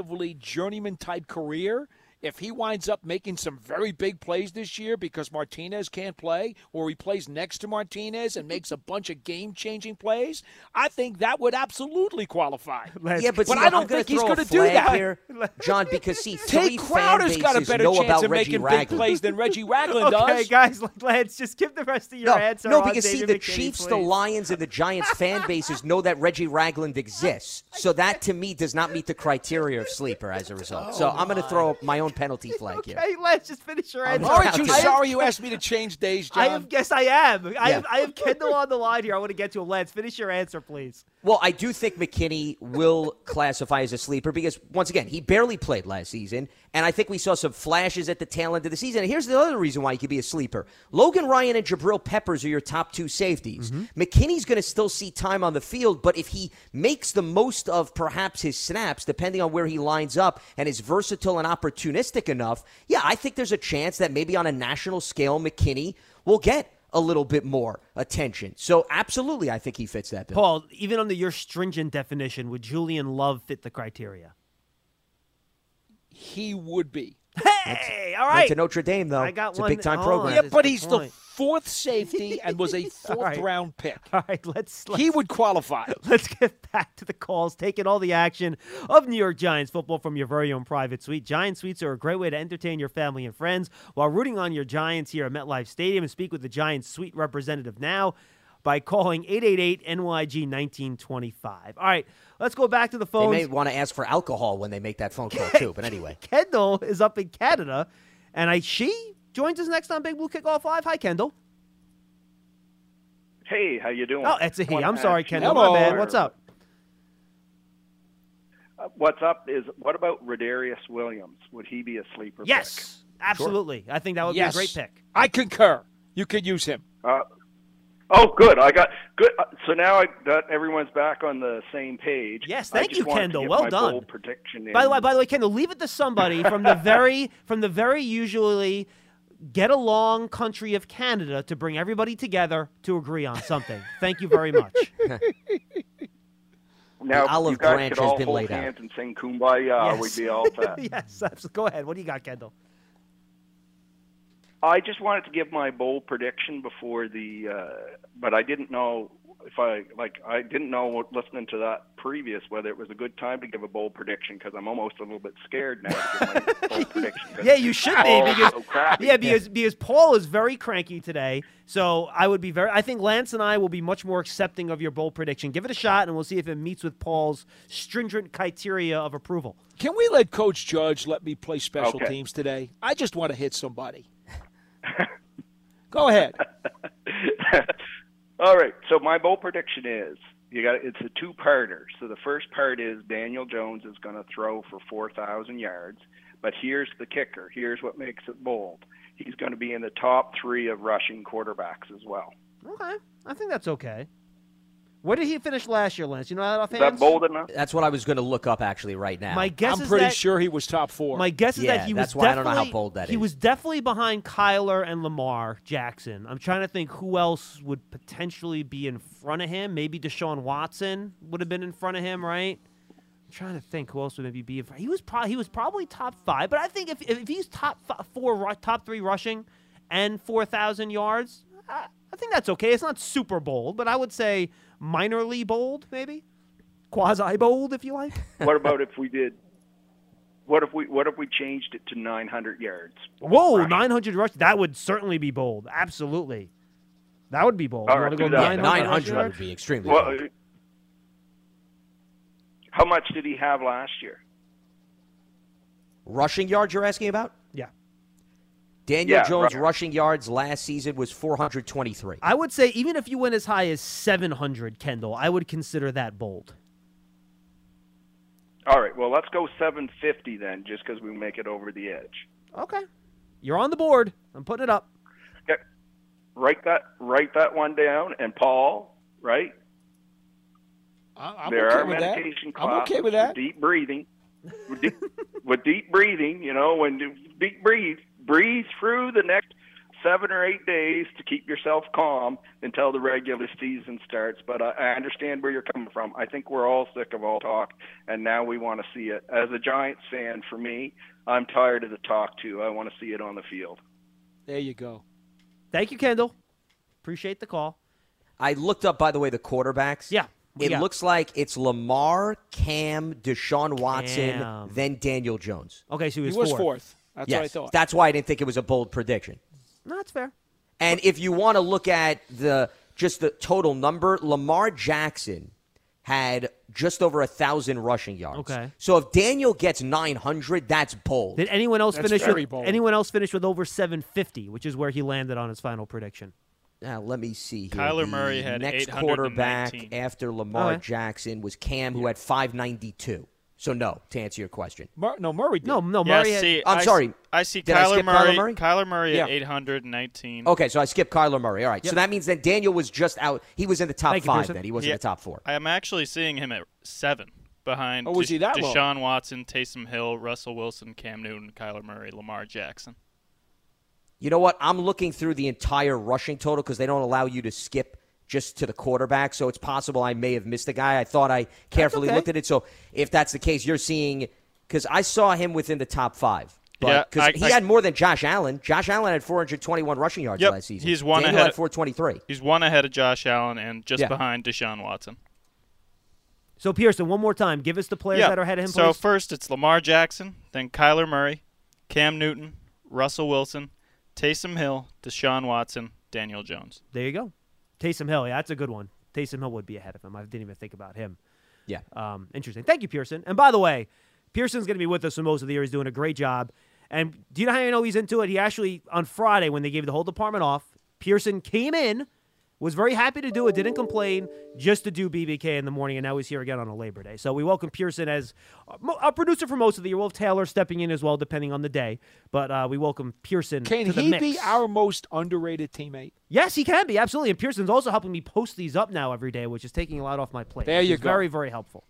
relatively journeyman type career, if he winds up making some very big plays this year because Martinez can't play, or he plays next to Martinez and makes a bunch of game changing plays, I think that would absolutely qualify. Let's- yeah, but, But I don't I'm think he's gonna do that. here, John, because see, three Tae Crowder's got a better chance of Reggie making big plays than Reggie Ragland okay, does. Okay, guys, let's just give the rest of your No, answer. no, on because see, Xavier the McKinney, Chiefs, the. Lions, and the Giants fan bases know that Reggie Ragland exists. So that to me does not meet the criteria of sleeper as a result. so I'm going to throw my own penalty flag here. Hey, let's just finish your answer. Aren't you I have- sorry you asked me to change days, John? I have, yes, I am. I, Yeah. have, I have Kendall on the line here. I want to get to him. Lance, finish your answer, please. Well, I do think McKinney will classify as a sleeper because, once again, he barely played last season, and I think we saw some flashes at the tail end of the season. And here's the other reason why he could be a sleeper Logan Ryan and Jabril Peppers are your top two safeties. Mm-hmm. McKinney's going to still see time on the field, but if he makes the most of perhaps his snaps, depending on where he lines up, and is versatile and opportunistic enough, yeah, I think there's a chance that maybe on a national scale, McKinney will get a little bit more attention. So, absolutely, I think he fits that bill. Paul, even under your stringent definition, would Julian Love fit the criteria? he would be. Hey, all right. Went right. to Notre Dame, though. I got it's one- a big time oh, program. Yeah, but the he's the fourth safety and was a fourth right. round pick. All right, let's, let's He would qualify. Let's get back to the calls, taking all the action of New York Giants football from your very own private suite. Giant suites are a great way to entertain your family and friends while rooting on your Giants here at MetLife Stadium. And speak with the Giants suite representative now by calling 888 NYG 1925. All right, let's go back to the phone. They phones. may want to ask for alcohol when they make that phone call too. But anyway, Kendall is up in Canada, and I she joins us next on Big Blue Kickoff Live. Hi, Kendall. Hey, how you doing? Oh, it's a he. I'm sorry. Kendall. Hello. My bad. What's up? Uh, what's up is what about Rodarius Williams? Would he be a sleeper? Yes, absolutely. I think that would yes. be a great pick. I concur. You could use him. Uh, oh, good. I got good. Uh, so now I got everyone's back on the same page. Yes, thank you, Kendall. Well done. bold prediction. By the way, by the way, Kendall, leave it to somebody from the very from the very usually get along country of Canada to bring everybody together to agree on something. Thank you very much. now the olive you guys branch could has been hold laid out. and sing "Kumbaya." Yes. We'd be all set. yes, absolutely. go ahead. What do you got, Kendall? I just wanted to give my bold prediction before the, uh, but I didn't know if I like. I didn't know what- listening to that previous whether it was a good time to give a bold prediction because I'm almost a little bit scared now to give my bold prediction. 'cause Yeah, you should be because so yeah, because because Paul is very cranky today. So I would be very. I think Lance and I will be much more accepting of your bold prediction. Give it a shot, and we'll see if it meets with Paul's stringent criteria of approval. Can we let Coach Judge let me play special Okay. teams today? I just want to hit somebody. Go ahead. All right. So my bold prediction is you got it's a two-parter. So the first part is Daniel Jones is going to throw for 4,000 yards, but here's the kicker. Here's what makes it bold. He's going to be in the top 3 of rushing quarterbacks as well. Okay, I think that's okay. Where did he finish last year, Lance? You know that Is offhand? that bold enough? that's what I was going to look up actually right now. My guess I'm is pretty that, sure he was top four. My guess is Yeah, that he that's was why I don't know how bold that he is. was definitely behind Kyler and Lamar Jackson. I'm trying to think who else would potentially be in front of him. Maybe Deshaun Watson would have been in front of him, right? I'm trying to think who else would maybe be. In front. He was probably he was probably top five, but I think if if he's top fi- four, top three rushing, and four thousand yards, I, I think that's okay. It's not super bold, but I would say minorly bold, maybe quasi bold, if you like. what about if we did what if we what if we changed it to 900 yards? Whoa, 900 rush. That would certainly be bold. Absolutely. That would be bold. All You right, wanna go do that. yeah, 900 nine rush hundred yards? would be extremely. Well, bold. uh, how much did he have last year? Rushing yards, you're asking about? Yeah. Daniel Yeah, Jones' right. rushing yards last season was 423. I would say even if you went as high as 700, Kendall, I would consider that bold. All right, well, let's go 750 then, just because we make it over the edge. Okay. You're on the board. I'm putting it up. Yeah. Write that write that one down. And Paul, right? I- I'm there okay are with that. meditation I'm okay with for that. deep breathing. with, deep, with deep breathing, you know, when you deep breathe, breathe through the next seven or eight days to keep yourself calm until the regular season starts. But I, I understand where you're coming from. I think we're all sick of all talk, and now we want to see it. As a Giants fan, for me, I'm tired of the talk too. I want to see it on the field. There you go. Thank you, Kendall. Appreciate the call. I looked up, by the way, the quarterbacks. Yeah. It got- looks like it's Lamar, Cam, Deshaun Watson, Cam. then Daniel Jones. Okay, so he He was, was fourth. That's yes, what I thought. that's why I didn't think it was a bold prediction. No, that's fair. And if you want to look at the just the total number, Lamar Jackson had just over a thousand rushing yards. Okay. So if Daniel gets nine hundred, that's bold. Did anyone else That's finish very with bold. anyone else finish with over 750, which is where he landed on his final prediction? Now let me see here. Kyler The Murray had next quarterback after Lamar Okay. Jackson was Cam, who had five ninety two. So no, to answer your question. Mur- no, Murray did. No, no, Yeah, Murray had see, I'm I s- sorry. I see Did I Kyler skip Murray. Kyler Murray? Kyler Murray Yeah. at 819. Okay, so I skipped Kyler Murray. All right, so that means that Daniel was just out. He was in the top Thank five. Pearson. then he wasn't Yeah. in the top four. I am actually seeing him at seven behind Oh, was he that low? Deshaun Watson, Taysom Hill, Russell Wilson, Cam Newton, Kyler Murray, Lamar Jackson. You know what? I'm looking through the entire rushing total because they don't allow you to skip just to the quarterback. So it's possible I may have missed a guy. I thought I carefully okay. looked at it. So if that's the case, you're seeing because I saw him within the top five. Yeah, because he I- had more than Josh Allen. Josh Allen had 421 rushing yards Yep, last season. he's one Daniel ahead- had 423. He's one ahead of Josh Allen and just Yeah. behind Deshaun Watson. So Pearson, one more time, give us the players yeah. that are ahead of him. so please. first it's Lamar Jackson, then Kyler Murray, Cam Newton, Russell Wilson, Taysom Hill, Deshaun Watson, Daniel Jones. there you go. Taysom Hill, yeah, that's a good one. Taysom Hill would be ahead of him. I didn't even think about him. Yeah. Um, interesting. Thank you, Pearson. And by the way, Pearson's going to be with us for most of the year. He's doing a great job. And do you know how you know he's into it? He actually, on Friday, when they gave the whole department off, Pearson came in, was very happy to do it, didn't complain, just to do BBK in the morning, and now he's here again on a Labor Day. So we welcome Pearson as a producer for most of the year. We'll have Taylor stepping in as well, depending on the day. But uh, we welcome Pearson Can to the he mix. be our most underrated teammate? Yes, he can be absolutely. And Pearson's also helping me post these up now every day, which is taking a lot off my plate. There you is go. Very, very helpful.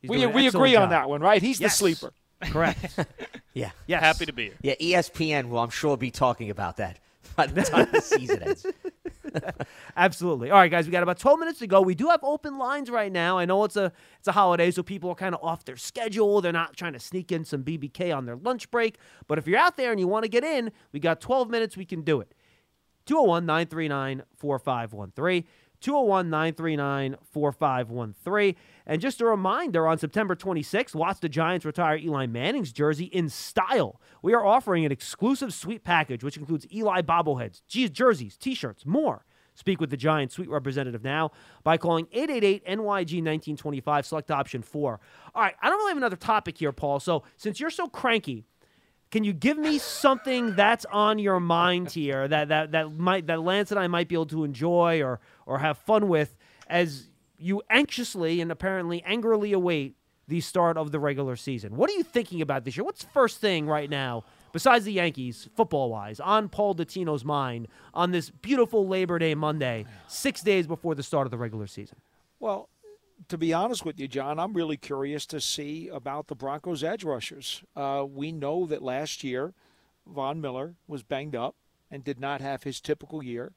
He's We, we excellent agree on that one, right? He's Yes. the sleeper. Correct. Yeah. yes. Happy to be here. Yeah, ESPN will, I'm sure, be talking about that by the time the season ends. Absolutely. All right, guys, we got about 12 minutes to go. We do have open lines right now. I know it's a it's a holiday, so people are kind of off their schedule. They're not trying to sneak in some BBK on their lunch break. But if you're out there and you want to get in, we got 12 minutes. We can do it. 201 939 4513. 201 939 4513. And just a reminder on September 26th, watch the Giants retire Eli Manning's jersey in style. We are offering an exclusive suite package, which includes Eli bobbleheads, jerseys, t shirts, more. Speak with the Giants suite representative now by calling 888 NYG 1925, select option four. All right, I don't really have another topic here, Paul. So since you're so cranky, can you give me something that's on your mind here that that that might that Lance and I might be able to enjoy or or have fun with as you anxiously and apparently angrily await the start of the regular season? What are you thinking about this year? What's first thing right now besides the Yankees, football wise, on Paul Dottino's mind on this beautiful Labor Day Monday, six days before the start of the regular season? Well, to be honest with you, John, I'm really curious to see about the Broncos edge rushers. Uh, we know that last year, Von Miller was banged up and did not have his typical year.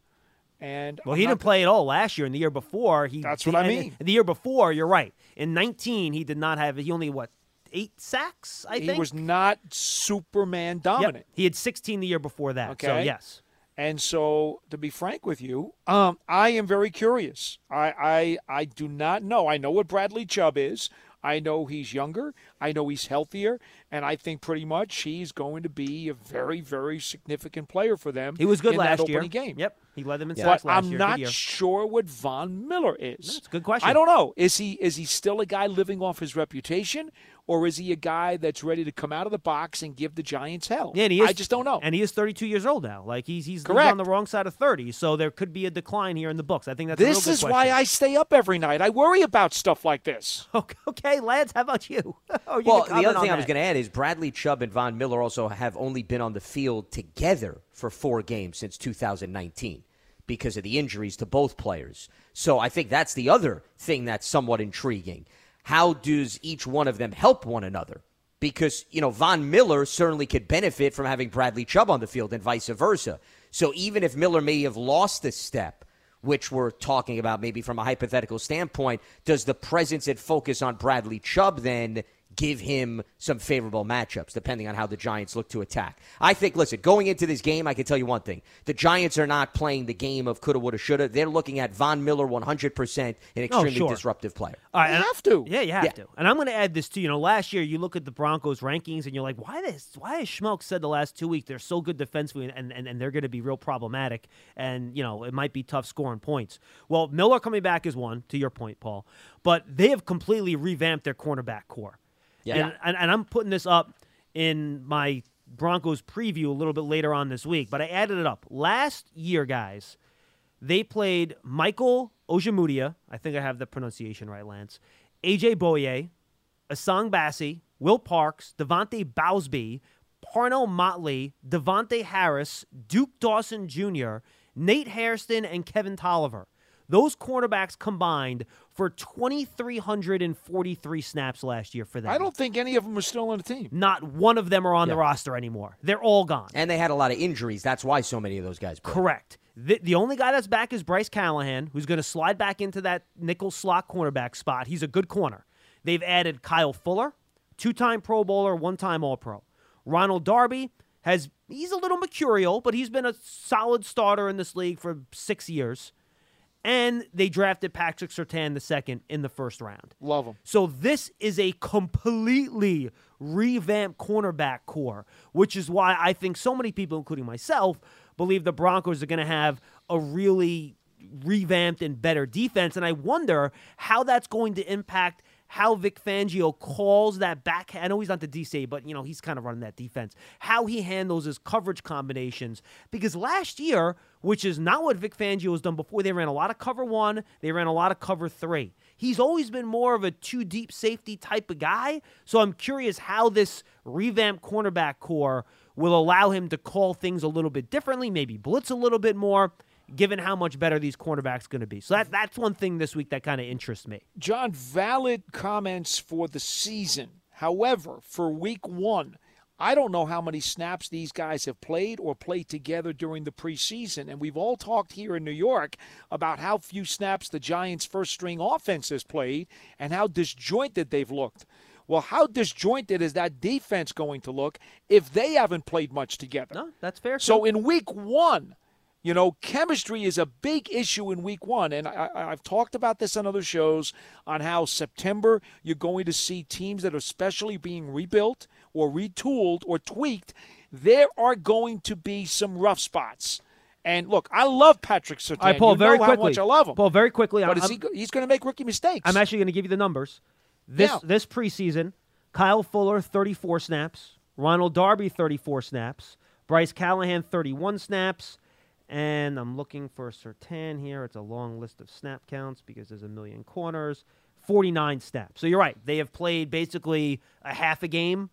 And Well, I'm he didn't play at all last year, and the year before he. That's what I mean. The year before, you're right. In 19, he did not have. He only what eight sacks? I he think he was not Superman Yep. dominant. He had 16 the year before that. So Okay. yes. And so, to be frank with you, um, I am very curious. I, I I do not know. I know what Bradley Chubb is. I know he's younger. I know he's healthier, and I think pretty much he's going to be a very, very significant player for them. He was good in last year. opening game. Yep. He led them in sacks last I'm year. not Good year. sure what Von Miller is. That's a good question. I don't know. Is he is he still a guy living off his reputation, or is he a guy that's ready to come out of the box and give the Giants hell? Yeah, and he is, I just don't know. And he is 32 years old now. Like he's he's, he's Correct. on the wrong side of 30, so there could be a decline here in the books. I think that's a real this good is question. why I stay up every night. I worry about stuff like this. Okay, okay, Lance, how about you? Oh, you Well, the other thing on I was going to add is Bradley Chubb and Von Miller also have only been on the field together for four games since 2019 because of the injuries to both players. So I think that's the other thing that's somewhat intriguing. How does each one of them help one another? Because, you know, Von Miller certainly could benefit from having Bradley Chubb on the field and vice versa. So even if Miller may have lost a step, which we're talking about maybe from a hypothetical standpoint, does the presence and focus on Bradley Chubb then give him some favorable matchups depending on how the Giants look to attack? I think, listen, going into this game, I can tell you one thing. The Giants are not playing the game of coulda, woulda, shoulda. They're looking at Von Miller 100% an oh, extremely sure. disruptive player. All right, You have to. Yeah, you have Yeah. to. And I'm going to add this too. You know, last year you look at the Broncos rankings and you're like, why this? Why has Schmeelk said the last two weeks they're so good defensively and, and, and they're going to be real problematic and you know it might be tough scoring points. Well, Miller coming back is one to your point, Paul, but they have completely revamped their cornerback core. Yeah. And, and, and I'm putting this up in my Broncos preview a little bit later on this week, but I added it up. Last year, guys, they played Michael Ojemudia. I think I have the pronunciation right, Lance. AJ Bouye, Essang Bassey, Will Parks, De'Vante Bausby, Parnell Motley, Davontae Harris, Duke Dawson Jr., Nate Hairston, and Kevin Toliver. Those cornerbacks combined for 2,343 snaps last year for them. I don't think any of them are still on the team. Not one of them are on the roster anymore. They're all gone. And they had a lot of injuries. That's why so many of those guys played. Correct. The, the only guy that's back is Bryce Callahan, who's going to slide back into that nickel slot cornerback spot. He's a good corner. They've added Kyle Fuller, two time Pro Bowler, one time All Pro. Ronald Darby has, he's a little mercurial, but he's been a solid starter in this league for six years. And they drafted Patrick Surtain the second in the first round. Love them. So this is a completely revamped cornerback core, which is why I think so many people, including myself, believe the Broncos are going to have a really revamped and better defense. And I wonder how that's going to impact how Vic Fangio calls that back. I know he's not the DC, but you know he's kind of running that defense. How he handles his coverage combinations because last year, which is not what Vic Fangio has done before, they ran a lot of cover one, they ran a lot of cover three. He's always been more of a two deep safety type of guy. So I'm curious how this revamped cornerback core will allow him to call things a little bit differently, maybe blitz a little bit more. Given how much better these cornerbacks going to be, so that that's one thing this week that kind of interests me. John, valid comments for the season. However, for week one, I don't know how many snaps these guys have played or played together during the preseason. And we've all talked here in New York about how few snaps the Giants' first string offense has played and how disjointed they've looked. Well, how disjointed is that defense going to look if they haven't played much together? No, that's fair. So in week one, you know, chemistry is a big issue in week one. And I, I- I've talked about this on other shows on how September you're going to see teams that are especially being rebuilt or retooled or tweaked. There are going to be some rough spots. And look, I love Patrick Surtain. All right, Paul, you very quickly. I love him. Paul, very quickly. but is he, he's going to make rookie mistakes. I'm actually going to give you the numbers. This Yeah. this preseason, Kyle Fuller 34 snaps, Ronald Darby 34 snaps, Bryce Callahan 31 snaps, and I'm looking for Surtain here. It's a long list of snap counts because there's a million corners. 49 snaps. So you're right. They have played basically a half a game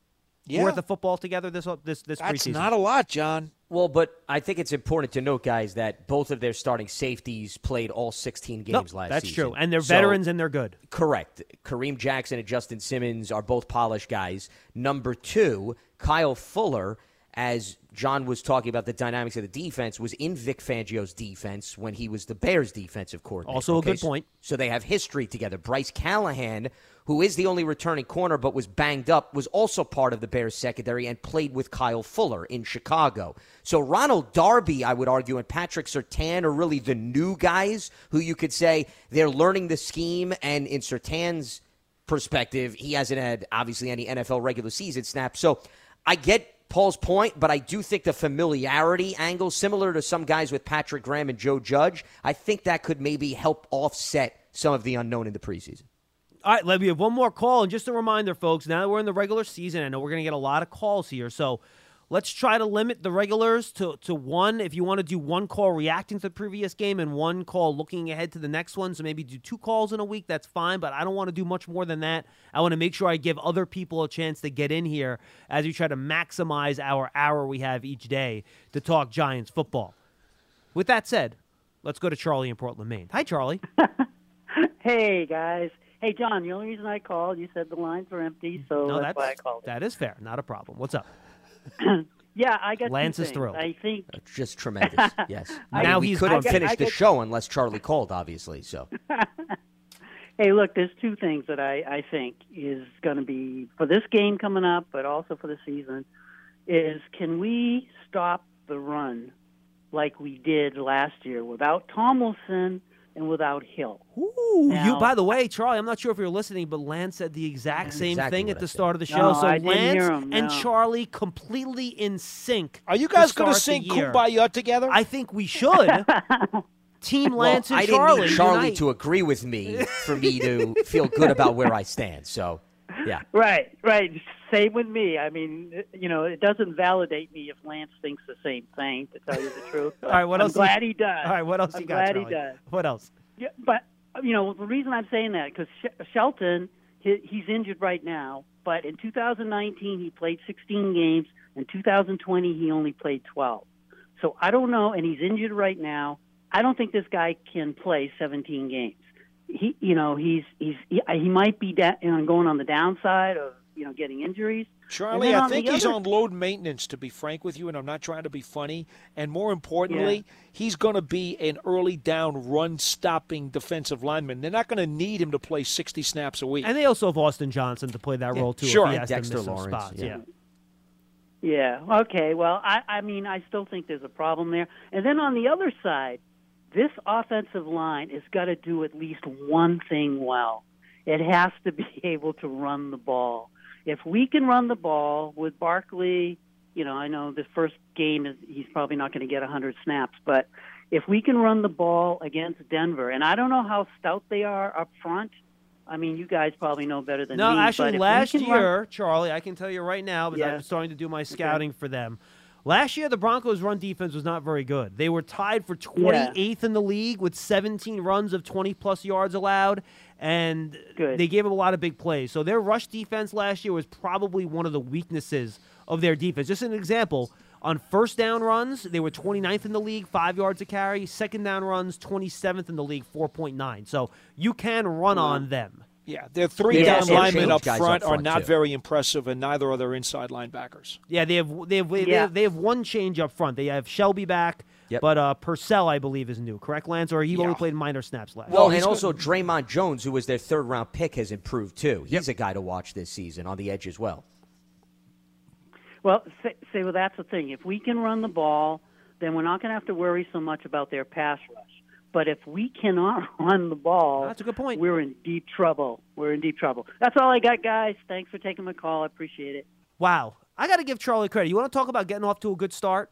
Yeah. worth of football together this this this That's preseason. not a lot, John. Well, but I think it's important to note, guys, that both of their starting safeties played all 16 games Nope, last that's season. That's true, and they're So- veterans and they're good. Correct. Kareem Jackson and Justin Simmons are both polished guys. Number two, Kyle Fuller, as John was talking about the dynamics of the defense, was in Vic Fangio's defense when he was the Bears' defensive coordinator. Also a Okay, good so- point. So they have history together. Bryce Callahan, who is the only returning corner but was banged up, was also part of the Bears secondary and played with Kyle Fuller in Chicago. So Ronald Darby, I would argue, and Patrick Surtain are really the new guys who you could say they're learning the scheme. And in Surtain's perspective, he hasn't had obviously any NFL regular season snaps. So I get Paul's point, but I do think the familiarity angle, similar to some guys with Patrick Graham and Joe Judge, I think that could maybe help offset some of the unknown in the preseason. All right, let me have one more call. And just a reminder, folks, now that we're in the regular season, I know we're going to get a lot of calls here. So let's try to limit the regulars to, to one. If you want to do one call reacting to the previous game and one call looking ahead to the next one, so maybe do two calls in a week, that's fine. But I don't want to do much more than that. I want to make sure I give other people a chance to get in here as we try to maximize our hour we have each day to talk Giants football. With that said, let's go to Charlie in Portland, Maine. Hi, Charlie. Hey guys. Hey John, the only reason I called, you said the lines were empty, so no, that's, that's why I called. that is fair. Not a problem. What's up? Yeah, I got Lance is things. thrilled. I think That's just tremendous. Yes. I Now mean, we he's couldn't I get- finish I the get- show unless Charlie called, obviously. So Hey, look, there's two things that I, I think is going to be for this game coming up, but also for the season, is can we stop the run like we did last year without Tomlinson and without Hill? Ooh, you. By the way, Charlie, I'm not sure if you're listening, but Lance said the exact same Exactly thing at the start of the show. No, so I didn't Lance hear him, and. Charlie completely in sync. Are you to guys going to sing. Kumbaya together? I think we should. Team well, Lance and I didn't Charlie. need Charlie unite. to agree with me for me to feel good about where I stand. So, yeah. Right, right. Same with me. I mean, you know, it doesn't validate me if Lance thinks the same thing. To tell you the truth. All right, what I'm else? glad he does. All right, what else I'm you got, glad he does. What else? Yeah, but you know the reason I'm saying that because Sh- Shelton he, he's injured right now, but in 2019 he played 16 games. In 2020 he only played 12. So I don't know, and he's injured right now. I don't think this guy can play 17 games. He, you know, he's he's he, he might be da- you know, going on the downside of you know getting injuries. Charlie, I on the think he's other- on load maintenance, to be frank with you, and I'm not trying to be funny. And more importantly, he's going to be an early down, run stopping defensive lineman. They're not going to need him to play 60 snaps a week. And they also have Austin Johnson to play that Yeah, role too. sure. if he has Dexter to miss some Lawrence, spots. yeah. yeah. Yeah. Okay. Well, I, I mean, I still think there's a problem there. And then on the other side, this offensive line has got to do at least one thing well. It has to be able to run the ball. If we can run the ball with Barkley, you know, I know the first game is he's probably not going to get 100 snaps, but if we can run the ball against Denver, and I don't know how stout they are up front. I mean, you guys probably know better than No, me. but actually, last year, run- Charlie, I can tell you right now because Yeah. I'm starting to do my scouting for them. Last year, the Broncos' run defense was not very good. They were tied for 28th in the league with 17 runs of 20 plus yards allowed, and Good. they gave up a lot of big plays. So their rush defense last year was probably one of the weaknesses of their defense. Just an example. On first down runs, they were 29th in the league, five yards a carry. Second down runs, 27th in the league, 4.9. So you can run on them. Yeah, their three They down linemen up front, up are not too. very impressive, and neither are their inside linebackers. Yeah, they have they have they, have, they have one change up front. They have Shelby back, Yep. but uh, Purcell I believe is new, correct, Lance? Or he only played minor snaps last. Well, he's and go- also Dre'Mont Jones, who was their third round pick, has improved too. He's a guy to watch this season on the edge as well. Well, say, say well, that's the thing. If we can run the ball, then we're not going to have to worry so much about their pass rush. But if we cannot run the ball, That's a good point. We're in deep trouble. We're in deep trouble. That's all I got, guys. Thanks for taking my call. I appreciate it. Wow, I got to give Charlie credit. You want to talk about getting off to a good start?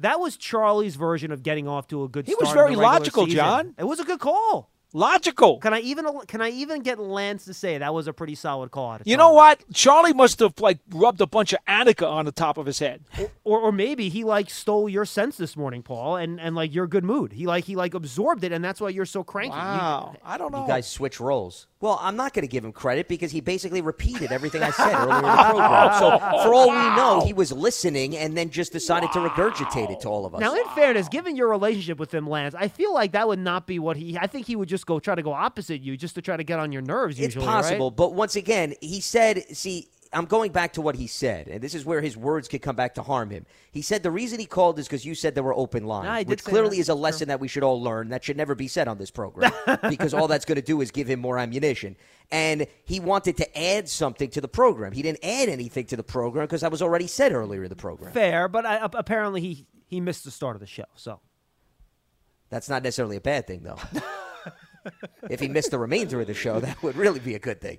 That was Charlie's version of getting off to a good He start. He was in the very logical, season. John. It was a good call. Logical. Can I even can I even get Lance to say that was a pretty solid call? out of You know what? Charlie must have like rubbed a bunch of Annika on the top of his head. or or maybe he like stole your sense this morning, Paul, and and like your good mood. He like he like absorbed it, and that's why you're so cranky. You- Wow, I don't know. You guys switch roles. Well, I'm not going to give him credit because he basically repeated everything I said earlier in the program. So, for all we know, he was listening and then just decided to regurgitate it to all of us. Now, in fairness, given your relationship with him, Lance, I feel like that would not be what he. I think he would just go try to go opposite you, just to try to get on your nerves. Usually, It's possible, right? but once again, he said, see, I'm going back to what he said, and this is where his words could come back to harm him. He said the reason he called is because you said there were open lines, did which clearly that. is a lesson that we should all learn. That should never be said on this program because all that's going to do is give him more ammunition. And he wanted to add something to the program. He didn't add anything to the program because that was already said earlier in the program. Fair, but I, apparently he he missed the start of the show. So That's not necessarily a bad thing, though. if he missed the remainder of the show, that would really be a good thing.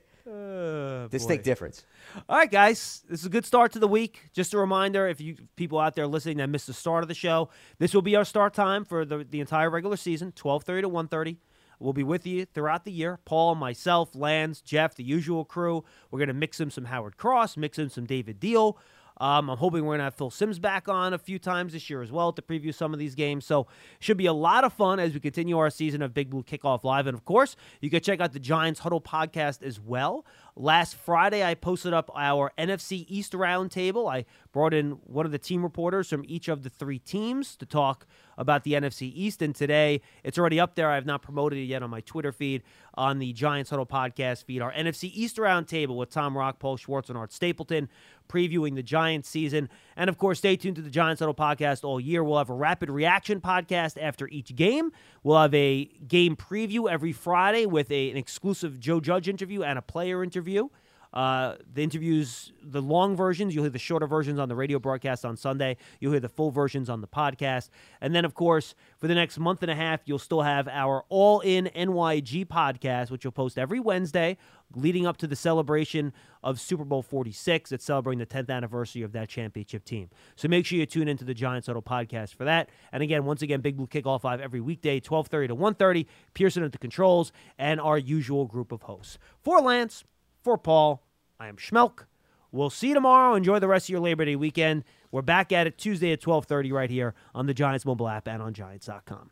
Uh, Distinct difference. All right, guys, this is a good start to the week. Just a reminder, if you people out there listening that missed the start of the show, this will be our start time for the, the entire regular season, twelve thirty to one thirty. We'll be with you throughout the year. Paul, myself, Lance, Jeff, the usual crew. We're gonna mix in some Howard Cross, mix in some David Diehl. Um, I'm hoping we're going to have Phil Simms back on a few times this year as well to preview some of these games. So, should be a lot of fun as we continue our season of Big Blue Kickoff Live. And of course, you can check out the Giants Huddle podcast as well. Last Friday, I posted up our NFC East roundtable. I brought in one of the team reporters from each of the three teams to talk about the NFC East. And today, it's already up there. I have not promoted it yet on my Twitter feed, on the Giants Huddle podcast feed. Our NFC East roundtable with Tom Rock, Paul Schwartz, and Art Stapleton previewing the Giants season. And of course, stay tuned to the Giants Huddle podcast all year. We'll have a rapid reaction podcast after each game. We'll have a game preview every Friday with a, an exclusive Joe Judge interview and a player interview. Uh, the interviews, the long versions, you'll hear the shorter versions on the radio broadcast on Sunday. You'll hear the full versions on the podcast. And then, of course, for the next month and a half, you'll still have our All In NYG podcast, which you'll post every Wednesday leading up to the celebration of Super Bowl 46. It's celebrating the 10th anniversary of that championship team. So make sure you tune into the Giants Huddle podcast for that. And again, once again, Big Blue Kickoff Live every weekday, 1230 to 1.30. Pearson at the controls, and our usual group of hosts. For Lance, for Paul, I am Schmeelk. We'll see you tomorrow. Enjoy the rest of your Labor Day weekend. We're back at it Tuesday at 12:30 right here on the Giants mobile app and on giants.com.